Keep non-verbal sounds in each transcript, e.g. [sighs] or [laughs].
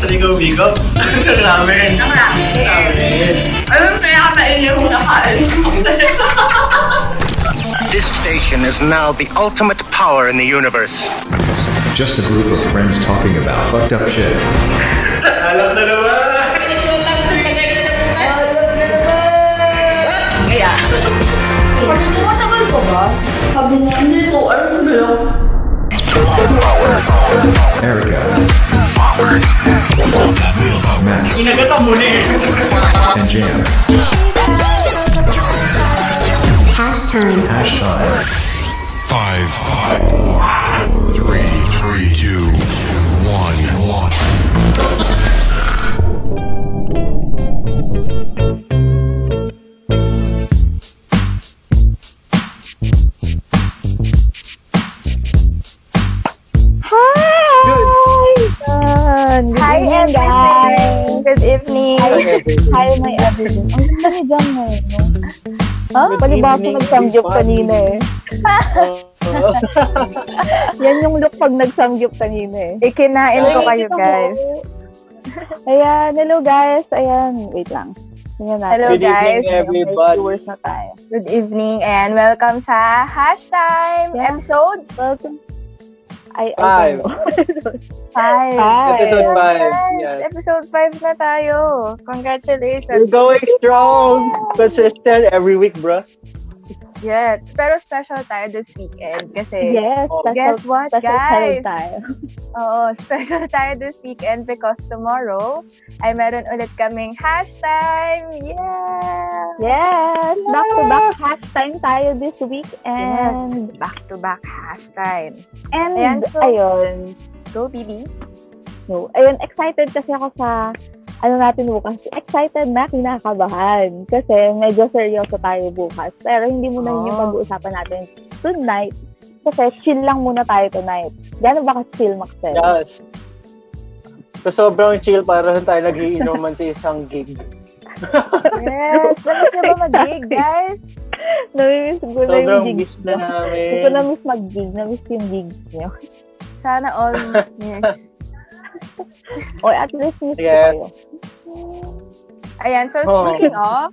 kumakain ng ramen? Sa ligaw-bigaw. Ramen. Ng ramen. Ramen. Alam mo, kaya ka nainin mo nakain. This station is now the ultimate power in the universe. Just a group of friends talking about fucked up shit. Alam na naman. Kaya. Kasi tumatagal ko ba? Sabi niya, hindi to, alas na lang. Erica. Max Inagata mo na eh. and Jam. Hashtag. Hashtag. Five, five, four, four, three, three, two, one, one. Evening. Hi, my everything. Ang ganda ni Jam ngayon, no? Ha? Good Palibasa evening, nagsamgyup everybody. kanina eh. [laughs] Yan yung look pag nagsamgyup kanina eh. Ikinain ko Ay, kayo, guys. Ayan, hello guys. Ayan, wait lang. Hello, Good evening, guys. everybody. Viewers na tayo. Good evening and welcome sa Hashtime Yeah. episode Welcome. I, Five. 5. [laughs] Five. Episode five, Yes. Episode 5 na tayo. Congratulations. We're going strong. Consistent every week, bro. Yes. Pero special tayo this weekend kasi yes, Oh. special, Guess what, special guys? child tayo. [laughs] Oo, special tayo this weekend because tomorrow ay meron ulit kaming hashtime. Yeah! Yes, back-to-back hashtime tayo this week. Yes, back-to-back hashtime. and Ayan, so- ayun. Go, BB. No, ayun, excited kasi ako sa ano natin bukas. Excited na, kinakabahan. Kasi medyo seryoso tayo bukas. Pero hindi muna yun yung Oh. pag-uusapan natin tonight. Kasi chill lang muna tayo tonight. Gano'n ba ka-chill, Maxel? Yes. So, sobrang chill para tayo nagiinuman sa isang gig. Yes! Namiss niyo ba mag-gig, guys? Namimiss ko na yung Sobrang gigs miss na namin. Hindi ko na-miss mag-gig. Na-miss yung gigs nyo. Sana all [laughs] yes. [laughs] Or at least miss Yes. Ayan, so Oh. speaking of,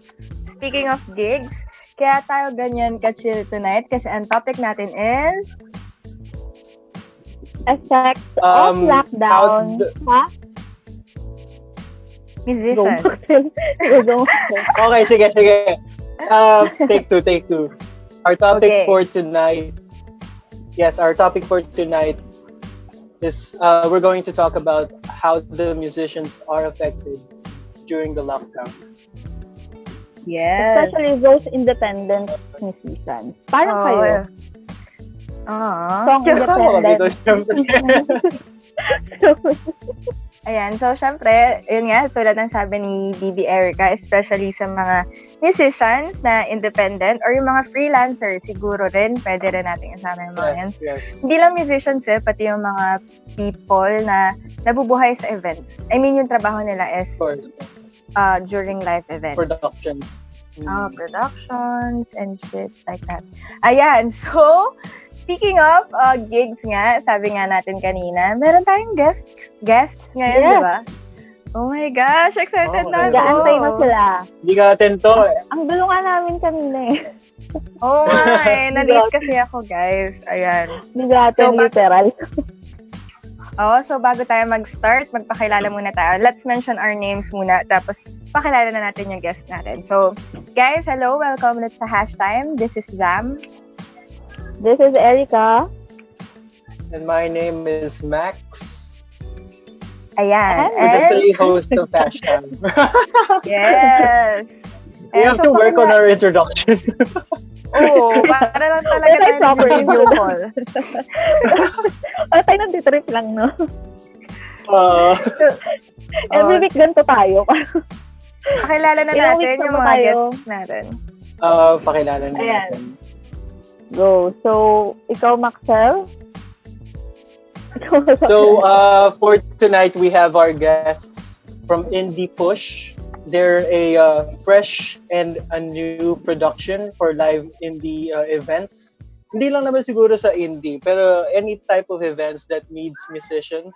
speaking of gigs, kaya tayo ganyan ka-chill tonight kasi ang topic natin is Effect Um, of lockdown. the- ha? Musician. [laughs] Okay, sige, sige. Uh, take two, take two. Our topic Okay. for tonight, yes, our topic for tonight is uh, we're going to talk about how the musicians are affected during the lockdown. Yes. Especially those independent musicians. Parang Oo. kayo. Ah. Song Kasama kami independent. doon, [laughs] syempre. [laughs] Ayan, so syempre, yun nga, tulad ng sabi ni BB Erica, especially sa mga musicians na independent or yung mga freelancers, siguro rin, pwede rin natin isama yung mga yan. yes, yes. Hindi lang musicians eh, pati yung mga people na nabubuhay sa events. I mean, yung trabaho nila is uh, during live events. Productions. Ah, productions and shit like that. Ayan, [laughs] so, speaking of uh, gigs nga, sabi nga natin kanina, meron tayong guests guests ngayon, Yes. di ba? Oh my gosh, excited Oh, na ako. Nag-aantay na sila. Hindi ka atento. Ang gulo nga namin kanina eh. [laughs] Oh my, [laughs] na-late kasi ako, guys. Ayan. Hindi natin So, literal. Oh, so bago tayo mag-start, magpakilala muna tayo. Let's mention our names muna, tapos pakilala na natin yung guest natin. So, guys, hello, welcome ulit sa Hashtime. This is Jam. This is Erica. And my name is Max. Ayan. We're the And, three hosts of Hashtag. [laughs] yes. we have to work on our introduction. Oo, [laughs] para lang talaga tayo proper yun. vocal. O, tayo nagtitrip lang, no? Uh, Every Oh. week ganito tayo. Pakilala na natin yung mga tayo? guests natin. uh, pakilala na Ayan. natin. Go. So, ikaw, Maxel? [laughs] So, uh, for tonight, we have our guests from Indie Push. They're a uh, fresh and a new production for live indie uh, events. Hindi lang naman siguro sa indie, pero any type of events that needs musicians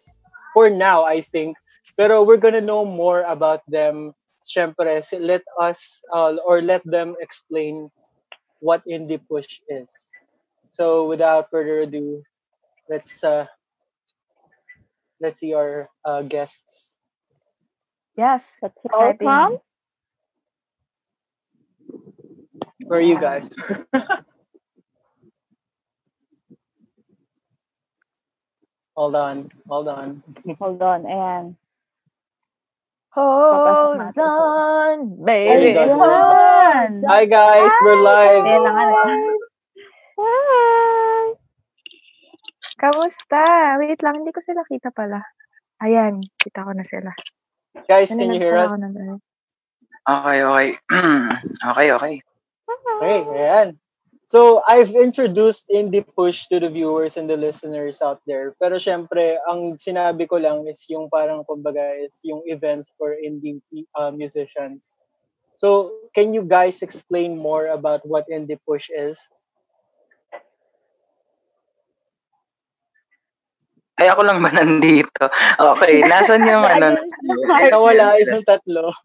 for now, I think. Pero we're gonna know more about them. Syempre, si- let us uh, or let them explain what indie push is. So without further ado, let's uh, let's see our uh, guests. Yes. Let's Exciting. welcome. Where are you guys? [laughs] hold on, hold on. [laughs] Hold on. Ayan. Hold natin. on, baby. go. Ayan. Hi guys, we're live. Hi! Kamusta? Wait lang, hindi ko sila kita pala. Ayan, kita ko na sila. Guys, can you hear us? [clears throat] Okay, okay. okay, okay. Hey, ayan. So, I've introduced Indie Push to the viewers and the listeners out there. Pero syempre, ang sinabi ko lang is yung parang kumbaga is yung events for indie uh, musicians. So, can you guys explain more about what Indie Push is? Ay, ako lang ba nandito? Okay, nasan yung [laughs] ano? Ay, Nawala yung tatlo.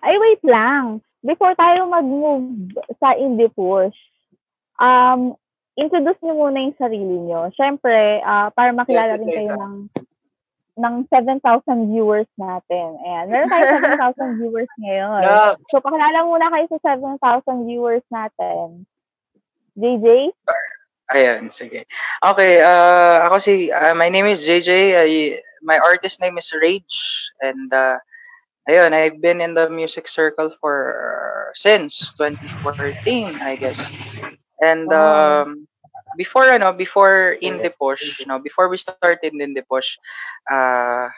Ay, wait lang. Before tayo mag-move sa Indie Push, um, introduce niyo muna yung sarili niyo. Siyempre, ah, para makilala Yes, rin kayo ng ng 7,000 viewers natin. Ayan. Meron tayo [laughs] 7,000 viewers ngayon. Na, So, pakilala muna kayo sa 7,000 viewers natin. JJ? Ayan, sige. Okay, uh, ako si, uh, my name is JJ. I- my artist name is Rage. And, uh, ayun, I've been in the music circle for, since 2014, I guess. And, Wow. um, before, ano, before you know, before we started Indie Push, uh,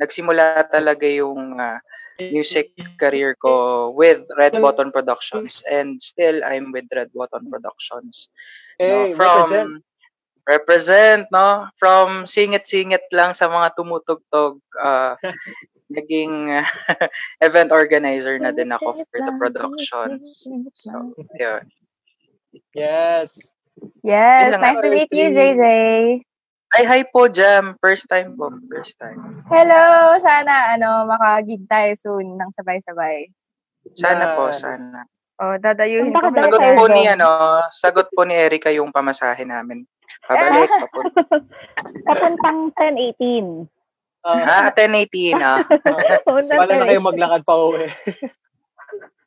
nagsimula talaga yung, uh, music career ko with Red Button Productions and still I'm with Red Button Productions. hey, no, from represent. represent no from singit-singit lang sa mga tumutugtog uh, [laughs] naging [laughs] event organizer na din ako for the productions so yun Yes. Yes, nice to meet you. JJ. ay hi po Jam first time po first time Hello! Sana, ano, makagig tayo soon ng sabay-sabay. sana po sana O, dadayuhin ko sagot po ni ano sagot po ni Erika yung pamasahe namin pabalik [laughs] papunta Papuntang 1018. Uh, ah 1018 ah Papuntang [laughs] wala na kayo 1018. maglakad pa uwi.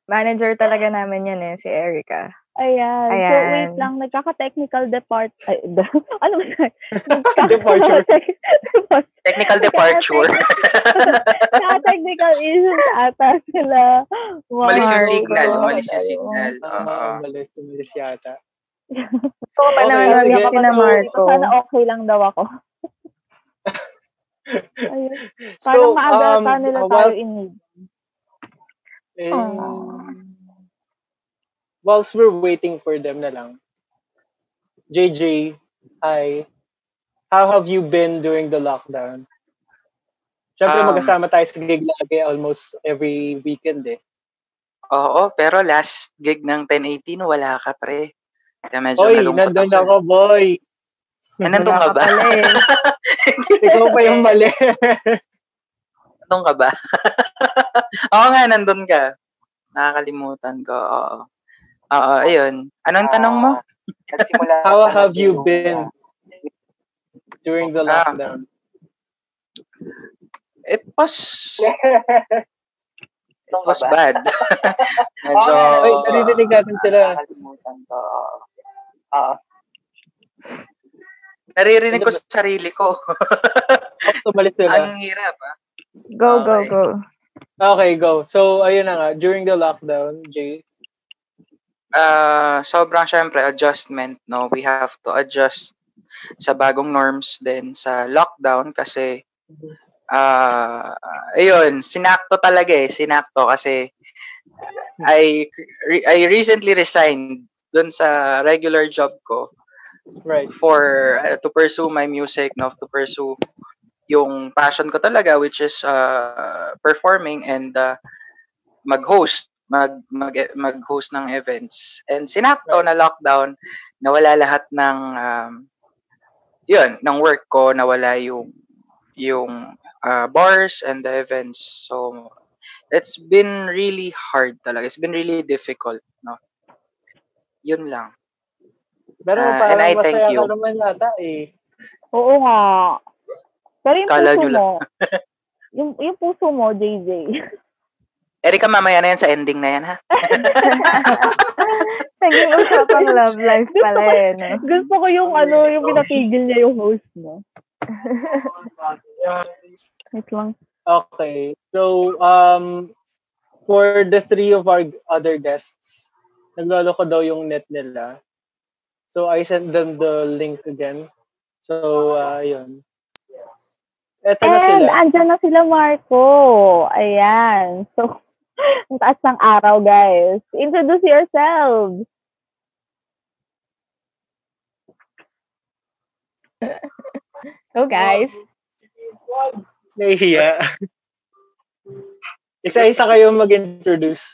Manager talaga namin yan eh, si Erica. Ayan. So, Ayan. wait lang. Nagkaka-technical depart... Ay, [laughs] ano ba? [laughs] Departure. Depart- technical departure [laughs] Naka-technical issues ata sila. Umalis yung Marco. signal, umalis yung signal. Oo. Uh, malis, malis yata. So, pa Okay, ako na So, Marco. Sana okay lang daw ako. Ayun. So, Parang maaga um, pa nila uh, tayo while, in need. um, whilst we're waiting for them na lang, JJ, hi. How have you been during the lockdown? Siyempre, Um, magkasama tayo sa gig lagi almost every weekend eh. Oo, pero last gig ng 1018, wala ka pre. Kaya medyo Oy, nandun ako. ako, boy. Eh, nandun ka ba? eh. [laughs] Ikaw pa yung mali. nandun ka ba? [laughs] Oo nga, nandun ka. Nakakalimutan ko, oo. Oo, ayun. Anong tanong mo? How have you been during the Ah. lockdown? It was... [laughs] It was bad. [laughs] medyo... Wait, naririnig natin sila. Naririnig ko sa sarili ko. Tumalis sila. Ang hirap, ah. Go, go, Okay. go. Okay, go. So, ayun na nga. During the lockdown, Jay, uh, sobrang syempre adjustment no? We have to adjust sa bagong norms din sa lockdown kasi uh, ayun sinakto talaga eh sinakto kasi I re- I recently resigned dun sa regular job ko right. for uh, to pursue my music no? To pursue yung passion ko talaga which is uh, performing and uh, mag-host mag, mag mag-host ng events and sinakto na lockdown nawala lahat ng um, yun ng work ko nawala yung yung uh, bars and the events. So, it's been really hard talaga. It's been really difficult, no? Yun lang. Pero parang and I thank you. ka naman yata eh. Oo nga. Pero yung Kala puso mo, [laughs] yung, yung puso mo, JJ. Erika, mamaya na yan sa ending na yan, ha? [laughs] Naging usapang love life pala eh, no? Gusto ko yung ano, yung pinapigil niya yung host mo. [laughs] Wait lang. Okay. So, um, for the three of our other guests, nagloloko daw yung net nila. So, I sent them the link again. So, uh, yun. Eto na And sila. andyan na sila, Marco. Ayan. So, ang taas ng araw, guys. Introduce yourselves. [laughs] So guys, Nahihiya. [laughs] Isa-isa kayo mag-introduce.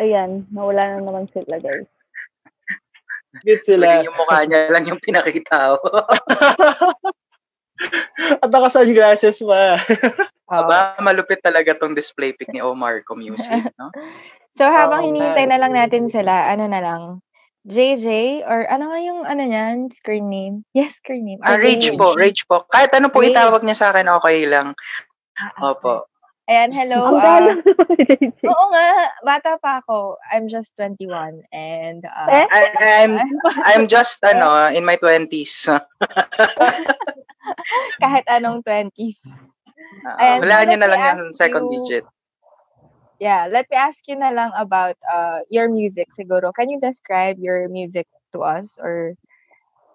Ayan, nawala na naman sila, guys. Cute sila. Naging yung mukha niya lang yung pinakita ko. [laughs] At naka-sunglasses pa. Oh. Aba, malupit talaga tong display pic ni Omar ko music, [laughs] no? so habang Oo, hinihintay na lang natin sila, ano na lang, JJ, or ano nga yung ano niyan, screen name? [laughs] Yes, screen name. Ah, Rage po, Rage po. Kahit ano po Rage. itawag niya sa akin, okay lang. Opo. Ayan, hello. Ang ah, galang naman ni JJ. oo nga, bata pa ako. I'm just 21 and uh, Eh? I, I'm I'm [laughs] just ano in my 20s. kahit anong 20s. Uh, Ayan, wala so niyo na lang ask second you- digit. Yeah, let me ask you na lang about uh, your music siguro. Can you describe your music to us? Or,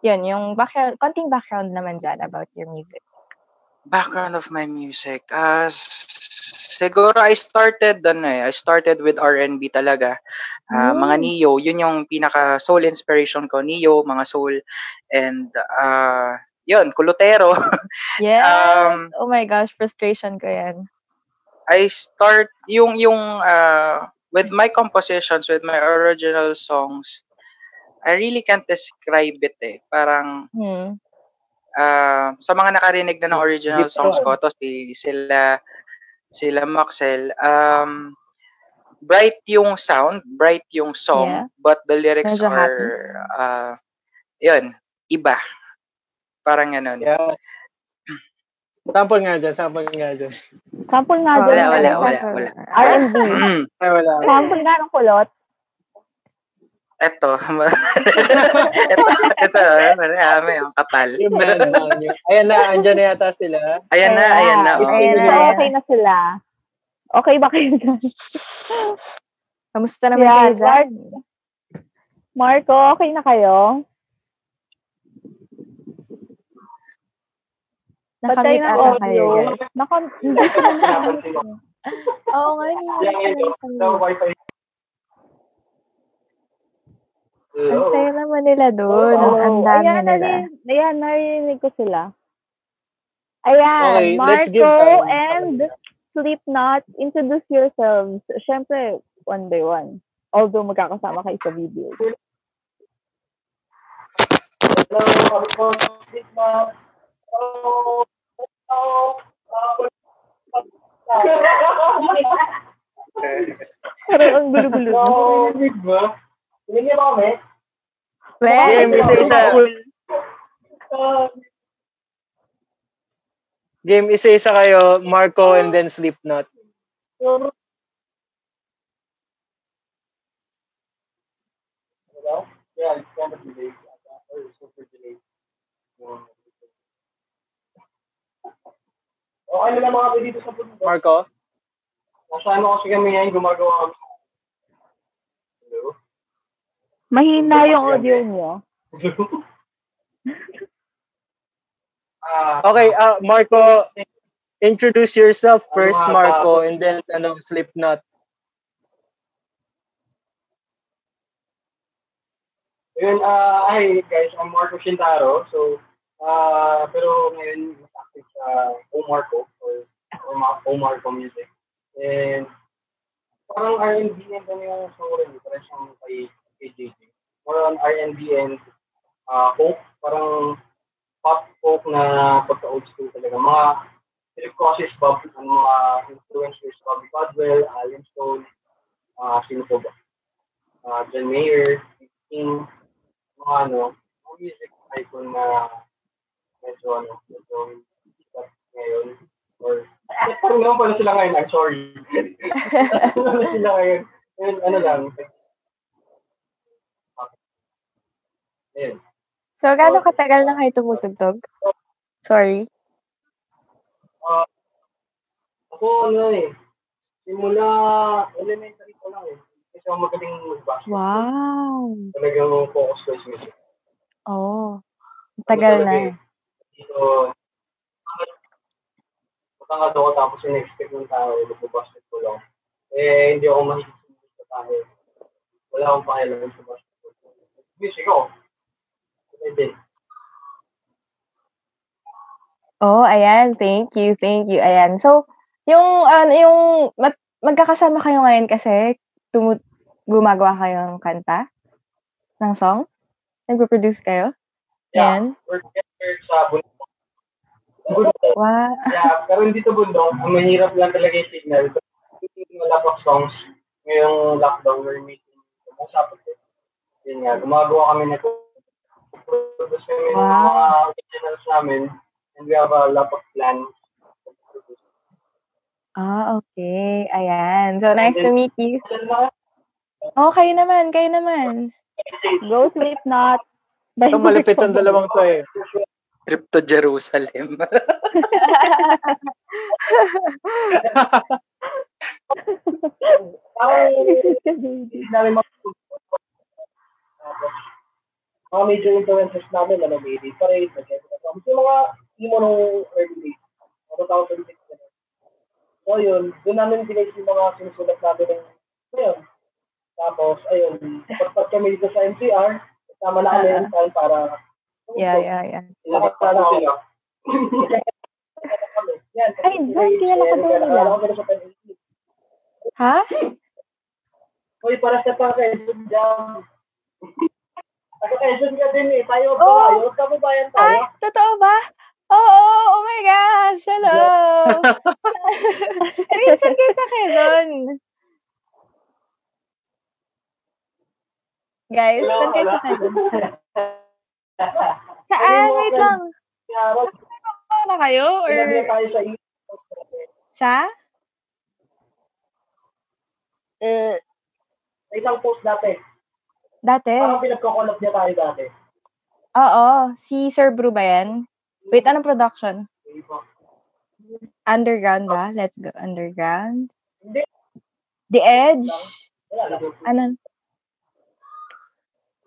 yun, yung background, konting background naman dyan about your music. Background of my music. Uh, siguro I started ano eh, I started with R&B talaga. Ah, Mm. mga Neo, yun yung pinaka soul inspiration ko, Neo, mga soul and uh, yun, Kulotero. [laughs] Yes! Um, oh my gosh, frustration ko yan. I start yung yung uh, with my compositions, with my original songs. I really can't describe it eh. Parang Hmm. uh, sa mga nakarinig na ng original Dito. songs ko, to si sila sila Maxel, um, bright yung sound, bright yung song, Yeah. but the lyrics Medyo are uh, yun, iba. Parang ganun. Yeah. Sample nga dyan, sample nga dyan. Sample nga Oh, dyan. Wala, ng wala, wala, wala. R&B. Mm, Ay, wala. Sample nga ng kulot. eto. [laughs] eto, eto, marami yung band. Ayan na, andyan na yata sila. Ayan na, ayan na. Oh. Ayan na, So, ayan okay na sila. Okay ba kayo dyan? Kamusta naman Yeah, kayo dyan? Marco, okay na kayo? Nakamit ata kayo audio. guys. Naka, hindi ko na. [laughs] Oo nga, hindi ko na Ang saya naman nila doon. Ang Oo. dami Ayan, nila. ayan, narinig ko sila. Ayan, Okay, Marco and Slipknot, introduce yourselves. Siyempre, one by one. Although magkakasama kayo sa video. Parang ang gulo-gulo. Well, Game, isa-isa. Game, isa-isa kayo, Marco and then Slipknot. Okay na lang mga dito sa puno. Marco? Nasa ano kasi kami ngayon, gumagawa kami. Hello? Mahina yung audio nyo. [laughs] Ah, Okay, uh, Marco, introduce yourself first, Marco, and then ano, Slipknot. Yun, ah, hi guys, I'm Marco Shintaro. So, ah, pero ngayon, mas active sa Omarco or Omar, Music. And parang R&B and then yung rin, parang siyang kay, kay JJ. On R&B and ah, folk, parang pop folk na pagka-old school talaga. Mga Philip Cossis, Bob, ang mga influencers, Bobby Caldwell, Alan Stone, uh, sino po ba? Uh, John Mayer, King, mga ano, mga music icon na medyo ano, medyo sikat ngayon. Or, parang naman pala sila ngayon, I'm sorry. Ano [laughs] na sila ngayon? Ngayon, ano lang. Ayun. So, gaano katagal na kayo tumutugtog? Sorry. Ah, ako ano eh, simula elementary ko lang eh. Kasi ako magaling mag-basketball. Wow. Talagang focus ko is music. Oh. Tagal na. Dito, matangad ako tapos in-expect ng tao, mag-basketball ako. Eh, hindi ako mahilig sa tao. Wala akong pakialam sa basketball. Music ako. Pwede. Oh, ayan. Thank you. Thank you. Ayan. So, yung, ano, yung, mat, magkakasama kayo ngayon kasi tumu- gumagawa kayo ng kanta? Ng song? Nagpo-produce kayo? Yeah, Ayan. we're together sa bundok. Bundok. Wow. Yeah, pero hindi to bundok. Ang mahirap lang talaga yung signal. Yung lap of songs, ngayong lockdown, we're meeting. Umusap ito. Yun nga, gumagawa kami na produce kami ng Wow. mga originals namin and we have a lot of plans. Ah, okay. Ayan. So, nice to then- meet you. Oh, kayo naman. Kayo naman. Go Slipknot. By Ito malapit ang dalawang to eh. Trip to Jerusalem. Namin. Tapos, mga major influences namin, ano, may Parade, Adams, yung mga emo nung early days, mga 2006 na. So, yun, doon namin dinate yung mga sinusulat namin ng ngayon. Tapos, ayun, pagpat kami dito sa NCR, kasama na yung time para Yeah, yeah, yeah. Sila. Ay, John, kilala ko nila. Ha? Uy, para sa Quezon Jam. Taga Quezon ka din eh. Tayo ba? Oo. Yung kababayan Ay, tayo. totoo ba? Oo, oh my gosh, hello. [laughs] Minsan kayo sa Quezon. Guys, saan kayo sa. Quezon? [laughs] Saan? Wait lang. Kaya, Ano na kayo? Or sa sa? Uh, Sa isang post dati. dati. Parang pinagkakolab niya tayo dati. Oo, si Sir Bru ba yan? Wait, anong production? Underground ba? Let's go underground. Hindi. The Edge? Ano?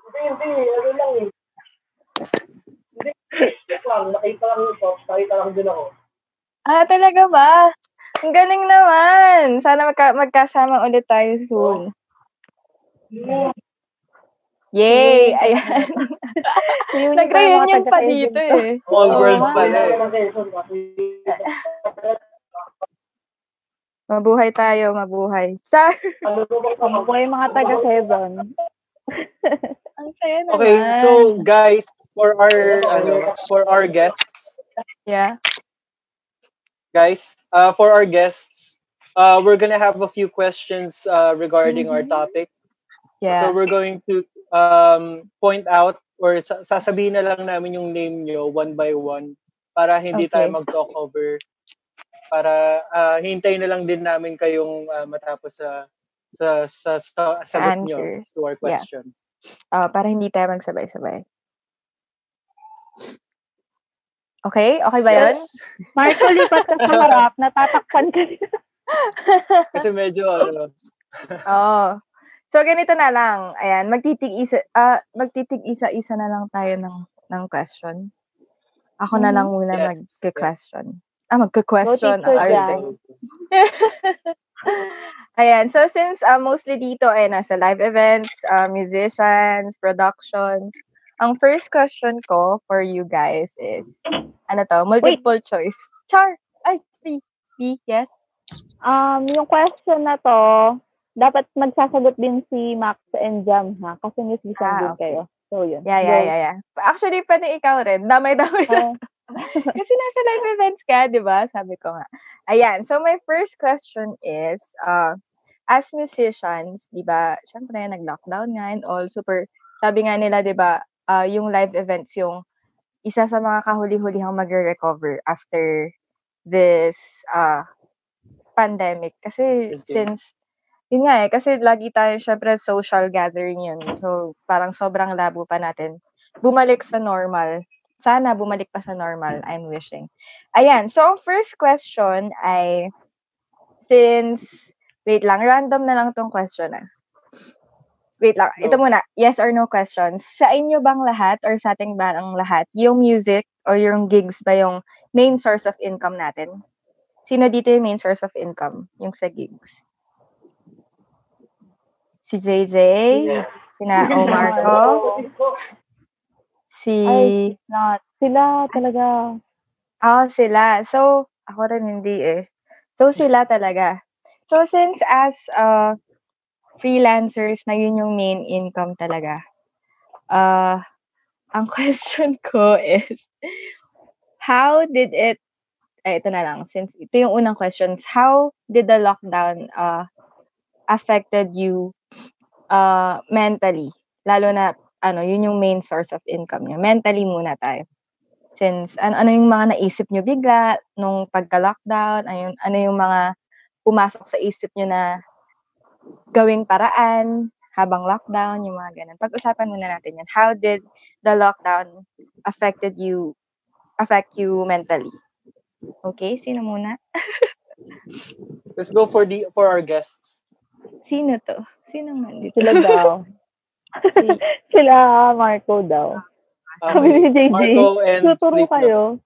Hindi, hindi. Ano lang eh. Hindi. Lang. Nakita lang yung post. Nakita lang din ako. Ah, talaga ba? Ang galing naman. Sana magka- magkasama ulit tayo soon. Yay! Ayan. Reunion Nag-reunion pa dito to. eh. Small Oo world nga. pala eh. Mabuhay tayo, mabuhay. Char! ano yung mga taga Quezon. Ang saya naman. Okay, so guys, for our ano, for our guests, Yeah. guys, uh, for our guests, uh, we're gonna have a few questions uh, regarding our topic. Yeah. So we're going to um, point out or sa- sasabihin na lang namin yung name nyo one by one para hindi Okay. tayo mag-talk over. Para uh, hintayin na lang din namin kayong uh, matapos sa sa sa, sa sagot nyo Answers. to our Yeah. question. Ah, para hindi tayo magsabay-sabay. Okay? Okay ba yun? Yes. Marco, lipat ka sa [laughs] harap. Natatakpan ka. [laughs] Kasi medyo ano, [laughs] Oo. So, ganito na lang. Ayan, magtitig isa, ah, magtitig isa-isa na lang tayo ng, ng question. Ako na lang muna Yes. mag-question. Ah, magka-question. Go. Jan. Ayan, so since uh, mostly dito ay nasa live events, uh, musicians, productions, ang first question ko for you guys is, ano to, multiple choice. Char! Ay, B. B, yes? Um, yung question na to, dapat magsasagot din si Max and Jam ha, kasi musician Ah, din okay. kayo. So, yun. Yeah, yeah, Go. yeah, yeah. Actually, pwede ikaw rin. Damay-damay Oh. [laughs] [laughs] Kasi nasa live events ka, di ba? Sabi ko nga. Ayan. So, my first question is, uh, as musicians, di ba, syempre, nag-lockdown nga and all, super, sabi nga nila, di ba, uh, yung live events yung isa sa mga kahuli-hulihang magre-recover after this uh, pandemic. Kasi Okay. since, yun nga eh, kasi lagi tayo, syempre, social gathering yun. So, parang sobrang labo pa natin. Bumalik sa normal. Sana bumalik pa sa normal, I'm wishing. Ayan, so ang first question ay, since, wait lang, random na lang tong question ah. Wait lang, ito Go. muna, yes or no questions. Sa inyo bang lahat or sa ating ba ang lahat, yung music or yung gigs ba yung main source of income natin? Sino dito yung main source of income? Yung sa gigs? Si JJ? Yeah. Sina [laughs] Omar ko? Si... Ay, not. Sila talaga. Ah, sila. So, ako rin hindi eh. So, sila talaga. So, since as uh, freelancers na yun yung main income talaga, uh, ang [laughs] question ko is, how did it, eh, ito na lang, since ito yung unang questions, how did the lockdown uh, affected you uh, mentally? Lalo na, ano, yun yung main source of income niyo. Mentally muna tayo since ano, ano yung mga naisip nyo bigla nung pagka-lockdown, ano, yung- ano yung mga pumasok sa isip nyo na gawing paraan habang lockdown, yung mga ganun. Pag-usapan muna natin yan. How did the lockdown affected you, affect you mentally? Okay, sino muna? [laughs] Let's go for the for our guests. Sino to? Sino man dito? Sila daw. [laughs] Si, Sila Marco daw. Sabi Um, ni JJ, Marco and tuturo kayo.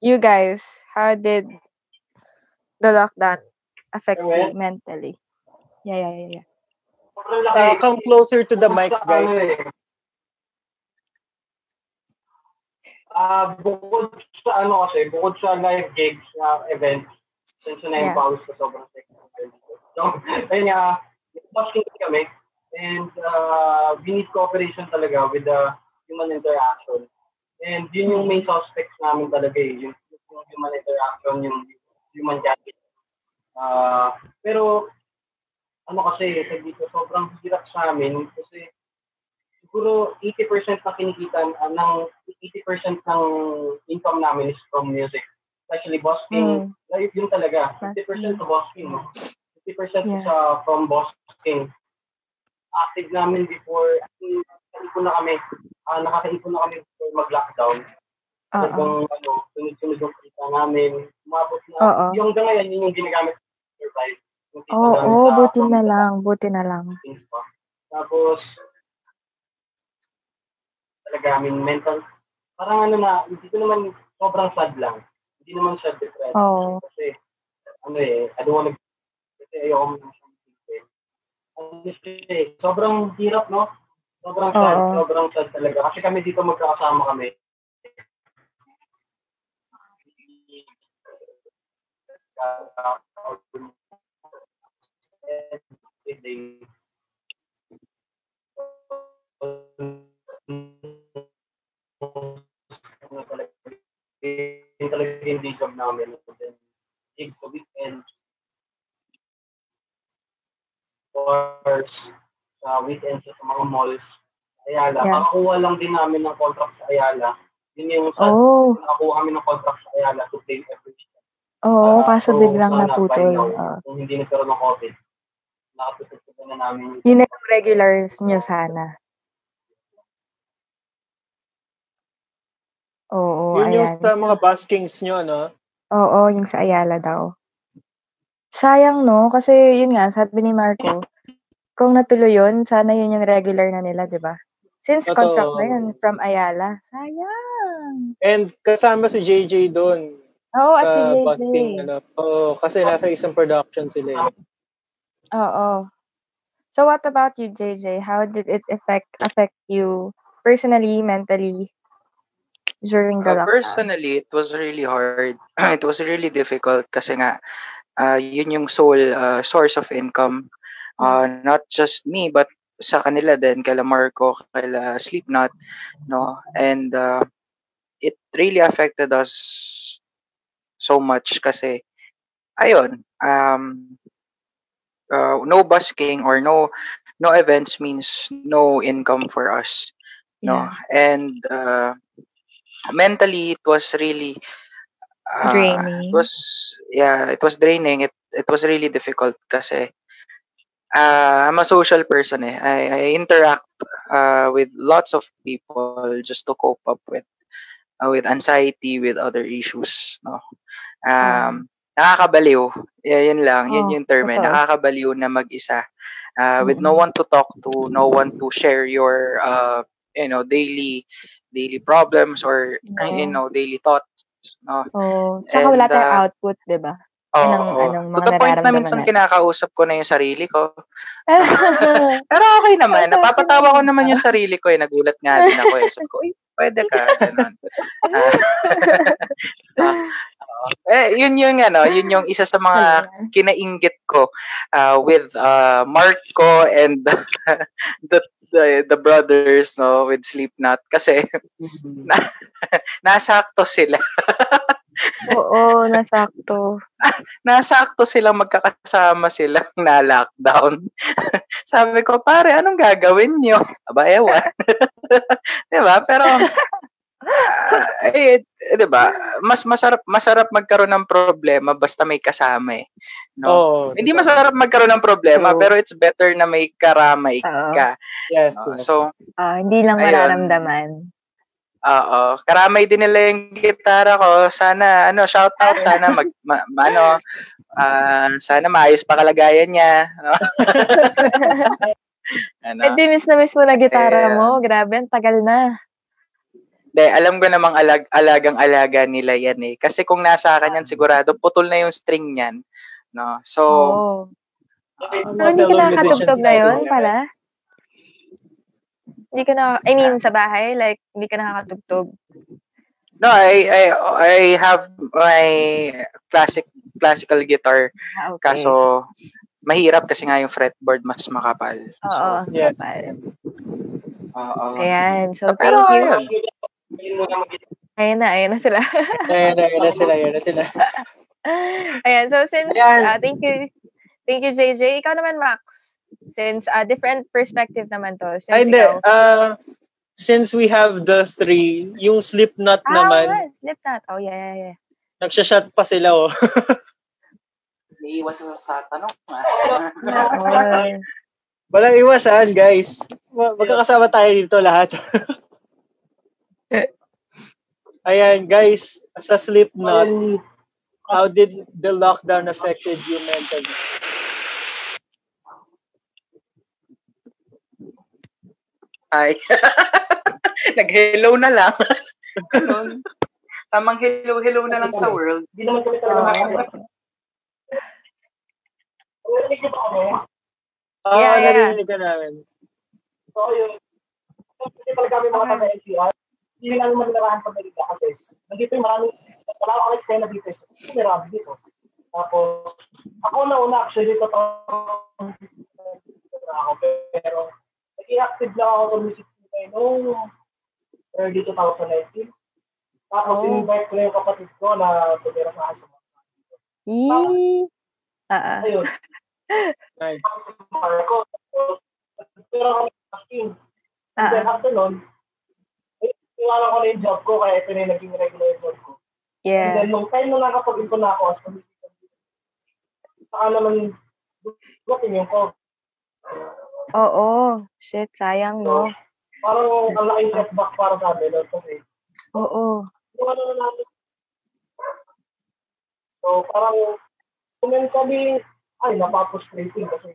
you guys, how did the lockdown affect you mentally? Yeah, yeah, yeah, yeah. Uh, come closer to the mic, guys. Ah, bukod sa ano kasi, bukod sa live gigs na events, since na Yeah. yung pawis ko sobrang technical. So, [laughs] ayun nga, busking kami, and uh, we need cooperation talaga with the human interaction. And yun yung main suspects namin talaga eh, yung, yung human interaction, yung human gathering. Ah, pero, ano kasi, sa dito, sobrang hirap sa amin kasi siguro 80% na kinikita uh, ng 80% ng income namin is from music. Especially busking. Like, yun talaga. 50% sa busking. no? 50% Yeah. sa from busking. Active namin before, nakaipon na kami. Uh, nakakaipon na kami before mag-lockdown. Talagang ano, sunod-sunod yung kita namin. Umabot na. Oo. Yung hanggang ngayon, yun yung ginagamit survive. Oo, oh, sa- buti na lang, buti na lang. Tapos, talaga, I mean, mental, parang ano na, hindi ko naman sobrang sad lang. Hindi naman siya depressed. Oo. Kasi, ano eh, I don't wanna, kasi ayoko mo naman siyang. Ano siya eh, sobrang hirap, no? Sobrang sad, Oo. sobrang sad talaga. Kasi kami dito magkakasama kami. Everything. ano talaga, yun talaga yung day job namin. And then, gig sa weekend, or sa mga malls, Ayala. Yeah. Nakakuha lang din namin ng contract sa Ayala. Yun yung sa, Oh, nakakuha kami ng contract sa Ayala to play every. Oo, Ah, kaso so, biglang naputol. Kung hindi nagkaroon ng COVID, nakatututunan na namin Yun na yung regulars nyo sana. Oo, Yun yung ayan. sa mga buskings nyo, no? Oo, yung sa Ayala daw. Sayang, no? Kasi, yun nga, sabi ni Marco, kung natuloy yun, sana yun yung regular na nila, di ba? Since Totoo. contract na yun from Ayala. Sayang. And kasama si JJ doon. Oo, at si JJ. busking, ano. Oo, kasi nasa isang production sila. eh. Oo. So, what about you, JJ? How did it affect affect you personally, mentally, during the Uh, lockdown? personally, it was really hard. [clears throat] it was really difficult kasi nga, uh, yun yung sole uh, source of income. Uh, not just me, but sa kanila din, kala Marco, kala Sleepnot, no? And uh, it really affected us so much kasi ayun, um, uh, no busking or no no events means no income for us, no? And uh, mentally, it was really uh, Draining. It was yeah, it was draining. It it was really difficult kasi uh, I'm a social person. Eh. I, I interact uh, with lots of people just to cope up with uh, with anxiety, with other issues. No, um, nakakabaliw. Yeah, yun lang. Yun Oh, yung term. Eh. totoo. Nakakabaliw na mag-isa. Uh, with no Mm. one to talk to, no one to share your uh, you know daily daily problems or uh, you know daily thoughts. No. Oh, tsaka wala And, tayong uh, output, 'di ba? Oo. Anong- oo. anong to mga the point na minsan natin. kinakausap ko na yung sarili ko. [laughs] Pero okay naman. Napapatawa ko naman yung sarili ko eh. Nagulat nga din ako eh. Sabi ko, uy, pwede ka. Ganun. [laughs] Ah, [laughs] ah, eh, yun yung ano, yun yung isa sa mga kinainggit ko uh, with uh, Marco and the, the the brothers no with Sleepnot kasi na, nasakto sila. Oo, nasakto. [laughs] nasakto silang magkakasama silang [laughs] na lockdown. [laughs] Sabi ko, pare, anong gagawin nyo? Aba, ewan. di ba? Pero, ah, eh, eh, di ba? Mas masarap, masarap magkaroon ng problema basta may kasama eh. No? Oo. Hindi masarap magkaroon ng problema, True. pero it's better na may karamay Oo. ka. Yes, no? yes. So, Ah, hindi lang Ayun. mararamdaman. Oo. Karamay din nila yung gitara ko. Sana, ano, shout out. Sana mag, ma, ma- ano, ah, sana maayos pa kalagayan niya. Ano? [laughs] ano? Eh, di miss na miss mo na gitara Eh, mo. Grabe, ang tagal na. De, alam ko namang alag, alagang-alaga nila yan eh. Kasi kung nasa akin yan, sigurado putol na yung string niyan. No? So, Oo. Mga Pero hindi ka nakakatugtog ngayon natin. pala? Hindi ka na, I mean, sa bahay, like, hindi ka nakakatugtog. no, I, I, I have my classic classical guitar. Ah, okay. Kaso, mahirap kasi nga yung fretboard mas makapal. Oo, So, Yes. kapal. oo. Ayan. So, Pero, thank you. ayun. Ayun na, ayan na sila. Ayan na, ayan na sila, ayan na sila. [laughs] ayan, so since, Ayan. ah, thank you, thank you, JJ. Ikaw naman, Max. Since, uh, different perspective naman to. Since Ay, hindi. ikaw, Uh, since we have the three, yung Slipknot ah, naman, nga, Slipknot. Oh, yeah, yeah, yeah. nagsashot pa sila, oh. [laughs] May iwas sa, sa tanong. Oo. Walang iwasan, guys. Ma- Magkakasama tayo dito lahat. [laughs] Ayan, guys, sa Slipknot, how did the lockdown affected you mentally? Ay. [laughs] Nag-hello na lang. Ganun. Tamang hello-hello na lang sa world. Hindi naman kami talaga nakakita. Narinig niyo ba kami? Oo, Yeah, yeah. narinig ka namin. So, yun. Kasi talaga kami mga taga-NCR. Hindi namin magnarahan pag nalita kasi nandito yung maraming, wala akong eksena dito. Hindi marami dito. Tapos, ako na una actually dito lang ako sa music scene noong early 2019. Tapos, Oh. in-invite ko na yung kapatid ko na tumira sa akin. Yee. Ah, ah. Ayun. [laughs] Nice. Marco. Pero ako asking. And Ah, then ah. after nun, eh, ko na yung job ko kaya ito na yung naging regular job ko. And Yeah. then nung time na nakapag-ipon na ako as community saka naman dumating yung ko. Oo. Shit, sayang, no? Parang ang laking setback para sa amin. no? Oo. yung ano na namin. So parang mentally, ay, napapfrustrating kasi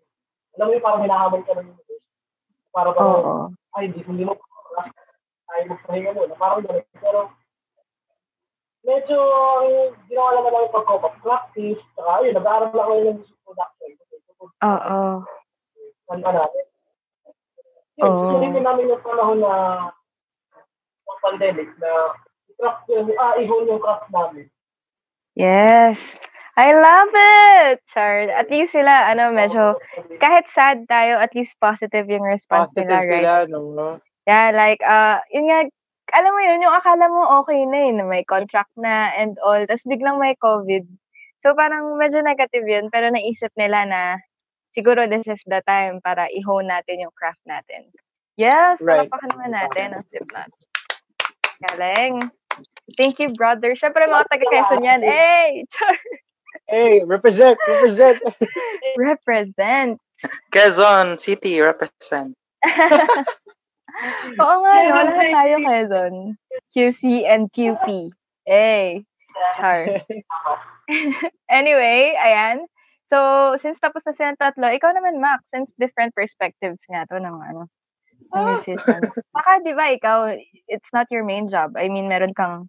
alam mo yung parang hinahabol ka ng universe. Para parang, Oo. ay, hindi, hindi mo ay magpahinga muna. Parang ganun. Pero, medyo, ang ginawa naman lang yung pagkopag-practice, saka yun, nag-aaral lang ako ng music production. Oo. Kanta namin. Yun, Oo. susulitin namin yung panahon na ng pandemic na i-craft yung, ah, ihon yung craft namin. Yes. I love it! Char. At least sila, ano, medyo, kahit sad tayo, at least positive yung response Positive nila, right? sila, no? Yeah, like, uh, yun nga, alam mo yun, yung akala mo okay na yun, na may contract na and all, tapos biglang may COVID. So, parang medyo negative yun, pero naisip nila na siguro this is the time para i-hone natin yung craft natin. Yes, Right. palapakan naman natin ang Slipknot. Galing. Thank you, brother. Siyempre, mga taga-Quezon yan. Hey! Char! Hey, represent, represent. [laughs] Represent. Quezon City represent. [laughs] Oo nga, no? Lahat tayo Quezon. QC and QP. Hey! Char. [laughs] anyway, ayan. So, since tapos na silang tatlo, ikaw naman, Mac, since different perspectives nga to ng ano, ng musician. Baka, di ba, ikaw, it's not your main job. I mean, meron kang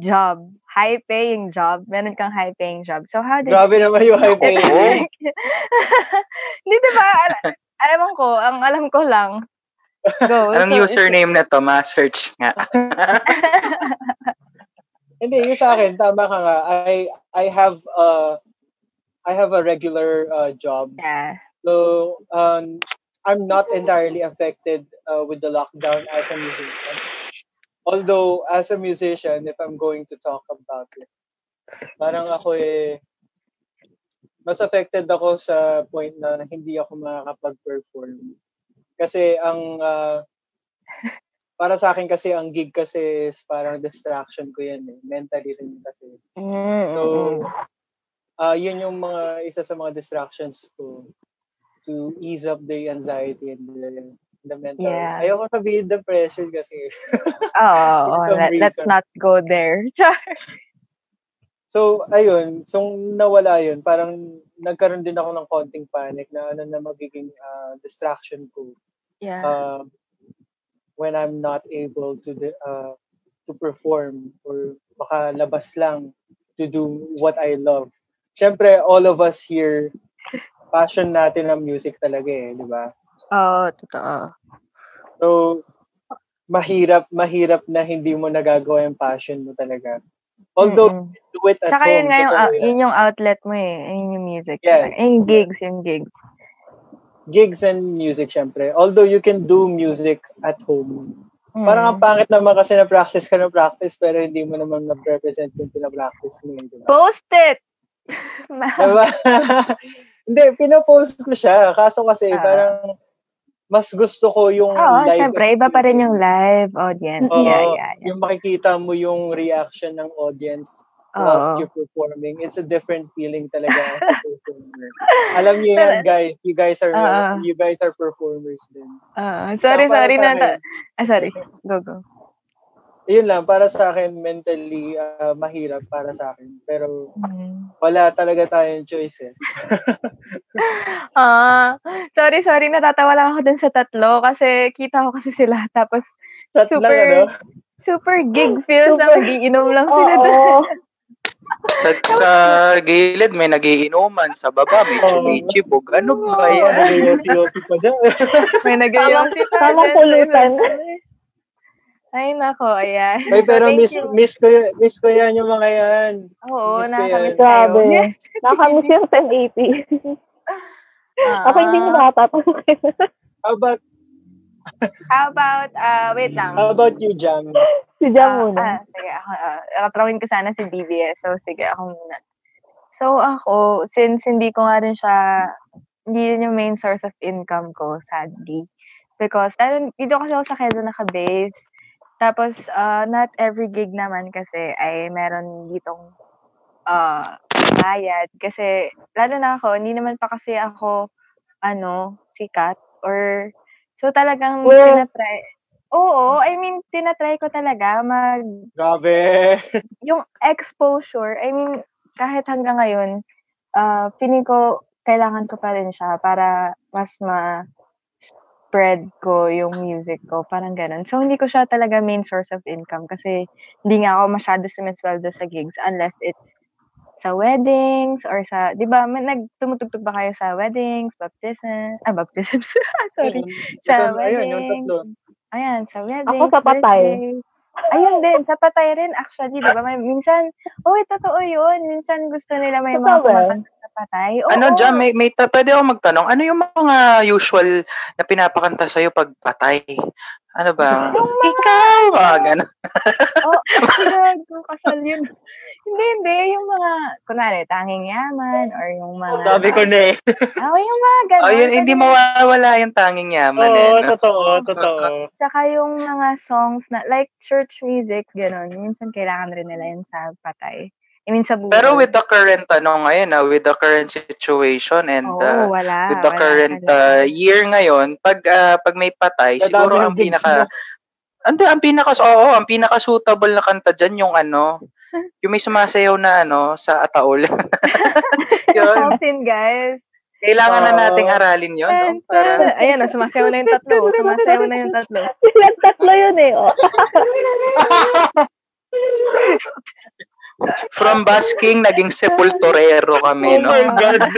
job, high-paying job, meron kang high-paying job. So, how did Grabe naman yung high pay. [laughs] Hindi, di ba? Al- alam ko, ang alam ko lang. Go. [laughs] Anong So, username na to? Ma-search nga. [laughs] Hindi, yung sa akin, tama ka nga. I I have uh I have a regular uh, job. Yeah. So, um, I'm not entirely affected uh, with the lockdown as a musician. Although, as a musician, if I'm going to talk about it, parang ako eh, mas affected ako sa point na hindi ako makakapag-perform. Kasi ang, uh, para sa akin kasi, ang gig kasi is parang distraction ko yan eh. Mentally rin kasi. Mm, So, mm, uh, yun yung mga isa sa mga distractions ko to ease up the anxiety and the, the mental. Yeah. Ayoko sabihin depression kasi. [laughs] Oh, some let, let's not go there. [laughs] So, ayun. So, nawala yun. Parang nagkaroon din ako ng konting panic na ano na magiging uh, distraction ko Yeah. uh, when I'm not able to de- uh, to perform or baka labas lang to do what I love. Siyempre, all of us here, passion natin ang music talaga eh, di ba? Oo, totoo. So, mahirap, mahirap na hindi mo nagagawa yung passion mo talaga. Although, Mm-mm. do it at Tsaka home. yun nga yung, out- yan. yun yung outlet mo eh. Yun yung music. Yeah. Yung gigs, yung gigs. Gigs and music, syempre. Although you can do music at home. Mm. Parang ang pangit naman kasi na-practice ka na practice pero hindi mo naman na-represent yung pina-practice mo. eh, Di ba? Post it! Diba? [laughs] Hindi, pinopost ko siya. Kaso kasi Ah. parang mas gusto ko yung Oo, live syempre, iba pa rin yung live audience. Oo, yeah, yeah, yeah. Yung makikita mo yung reaction ng audience whilst you're performing. It's a different feeling talaga as a [laughs] performer. Alam niyo yan, guys. You guys are Oo. you guys are performers din. Ah, sorry, sorry na. akin. Ah, sorry. Go, go. Yun lang, para sa akin, mentally ah, mahirap para sa akin. Pero Mm. wala talaga tayong choice eh. [laughs] Ah, sorry, sorry. Natatawa lang ako dun sa tatlo kasi kita ko kasi sila. Tapos, lang, super, ano? super gig feels na Super- magiinom lang sila Oo. dun. Sa, sa gilid may nagiinuman, sa baba may chumitsibog. Ano ba yan? nag-yosi-yosi pa dyan. May nagayaw si Tamang pulutan. Ay, nako, ayan. Ay, pero Thank miss, you. miss ko, y- miss ko yan yung mga yan. Oo, miss yan. tayo. Grabe. Nakamiss yung 1080. [laughs] Ako hindi ko Ah, nakatatanong. How about, How about, uh, wait lang. how about you, Jam? si Jam Ah, muna. ah, sige, ako, uh, tatrawin ko sana si DBS. So, sige, ako muna. So, ako, since hindi ko nga rin siya, hindi yun yung main source of income ko, sadly. Because, lalo, dito kasi ako sa Quezon naka-base. Tapos, uh, not every gig naman kasi ay meron ditong uh, bayad. Kasi, lalo na ako, hindi naman pa kasi ako, ano, sikat. Or, so talagang Well- tinatry. Oo, I mean, tinatry ko talaga mag, Grabe. [laughs] yung exposure, I mean, kahit hanggang ngayon, uh, feeling ko, kailangan ko pa rin siya para mas ma spread ko yung music ko, parang ganun. So, hindi ko siya talaga main source of income kasi hindi nga ako masyado sumisweldo sa gigs unless it's sa weddings or sa, di ba, may nagtumutugtog ba kayo sa weddings, baptism, ah, baptisms, [laughs] sorry, Ayun, sa ito- ayun, yung weddings, tatlo. ayan, sa weddings, Ako sa patay. ayun din, sa patay rin actually, di ba? May, minsan, oh, totoo yun. Minsan gusto nila may mga kumakanta sa patay. Oo. Ano, Jam, may, may ta- pwede ako magtanong, ano yung mga usual na pinapakanta sa'yo pag patay? Ano ba? Ikaw! Ah, [laughs] gano'n. Oh, gago, kasal yun. Hindi, hindi. Yung mga, kunwari, tanging yaman or yung mga... Sabi ko na eh. [laughs] Oh, yung mga ganun. Oh, yun, hindi mawawala yung tanging yaman Oo, eh. no? totoo, totoo. [laughs] Tsaka yung mga songs na, like church music, gano'n. Minsan kailangan rin nila yun sa patay. I mean, sa buhay. Pero with the current, ano ngayon, ah, with the current situation and Oo, uh, wala. with the wala current talaga. uh, year ngayon, pag ah, pag may patay, Dadami siguro ng ang pinaka mo. Ande, ang pinaka oo, ang pinaka suitable na kanta diyan yung ano, yung may sumasayaw na ano sa ataol. [laughs] yun. Fountain, guys. Kailangan na Oo. nating aralin 'yon, no? Para Ayan, oh, sumasayaw na yung tatlo. Sumasayaw na yung tatlo. Silang tatlo yun eh. Oh. [laughs] from basking naging sepulturero kami, Oh no? my God. [laughs]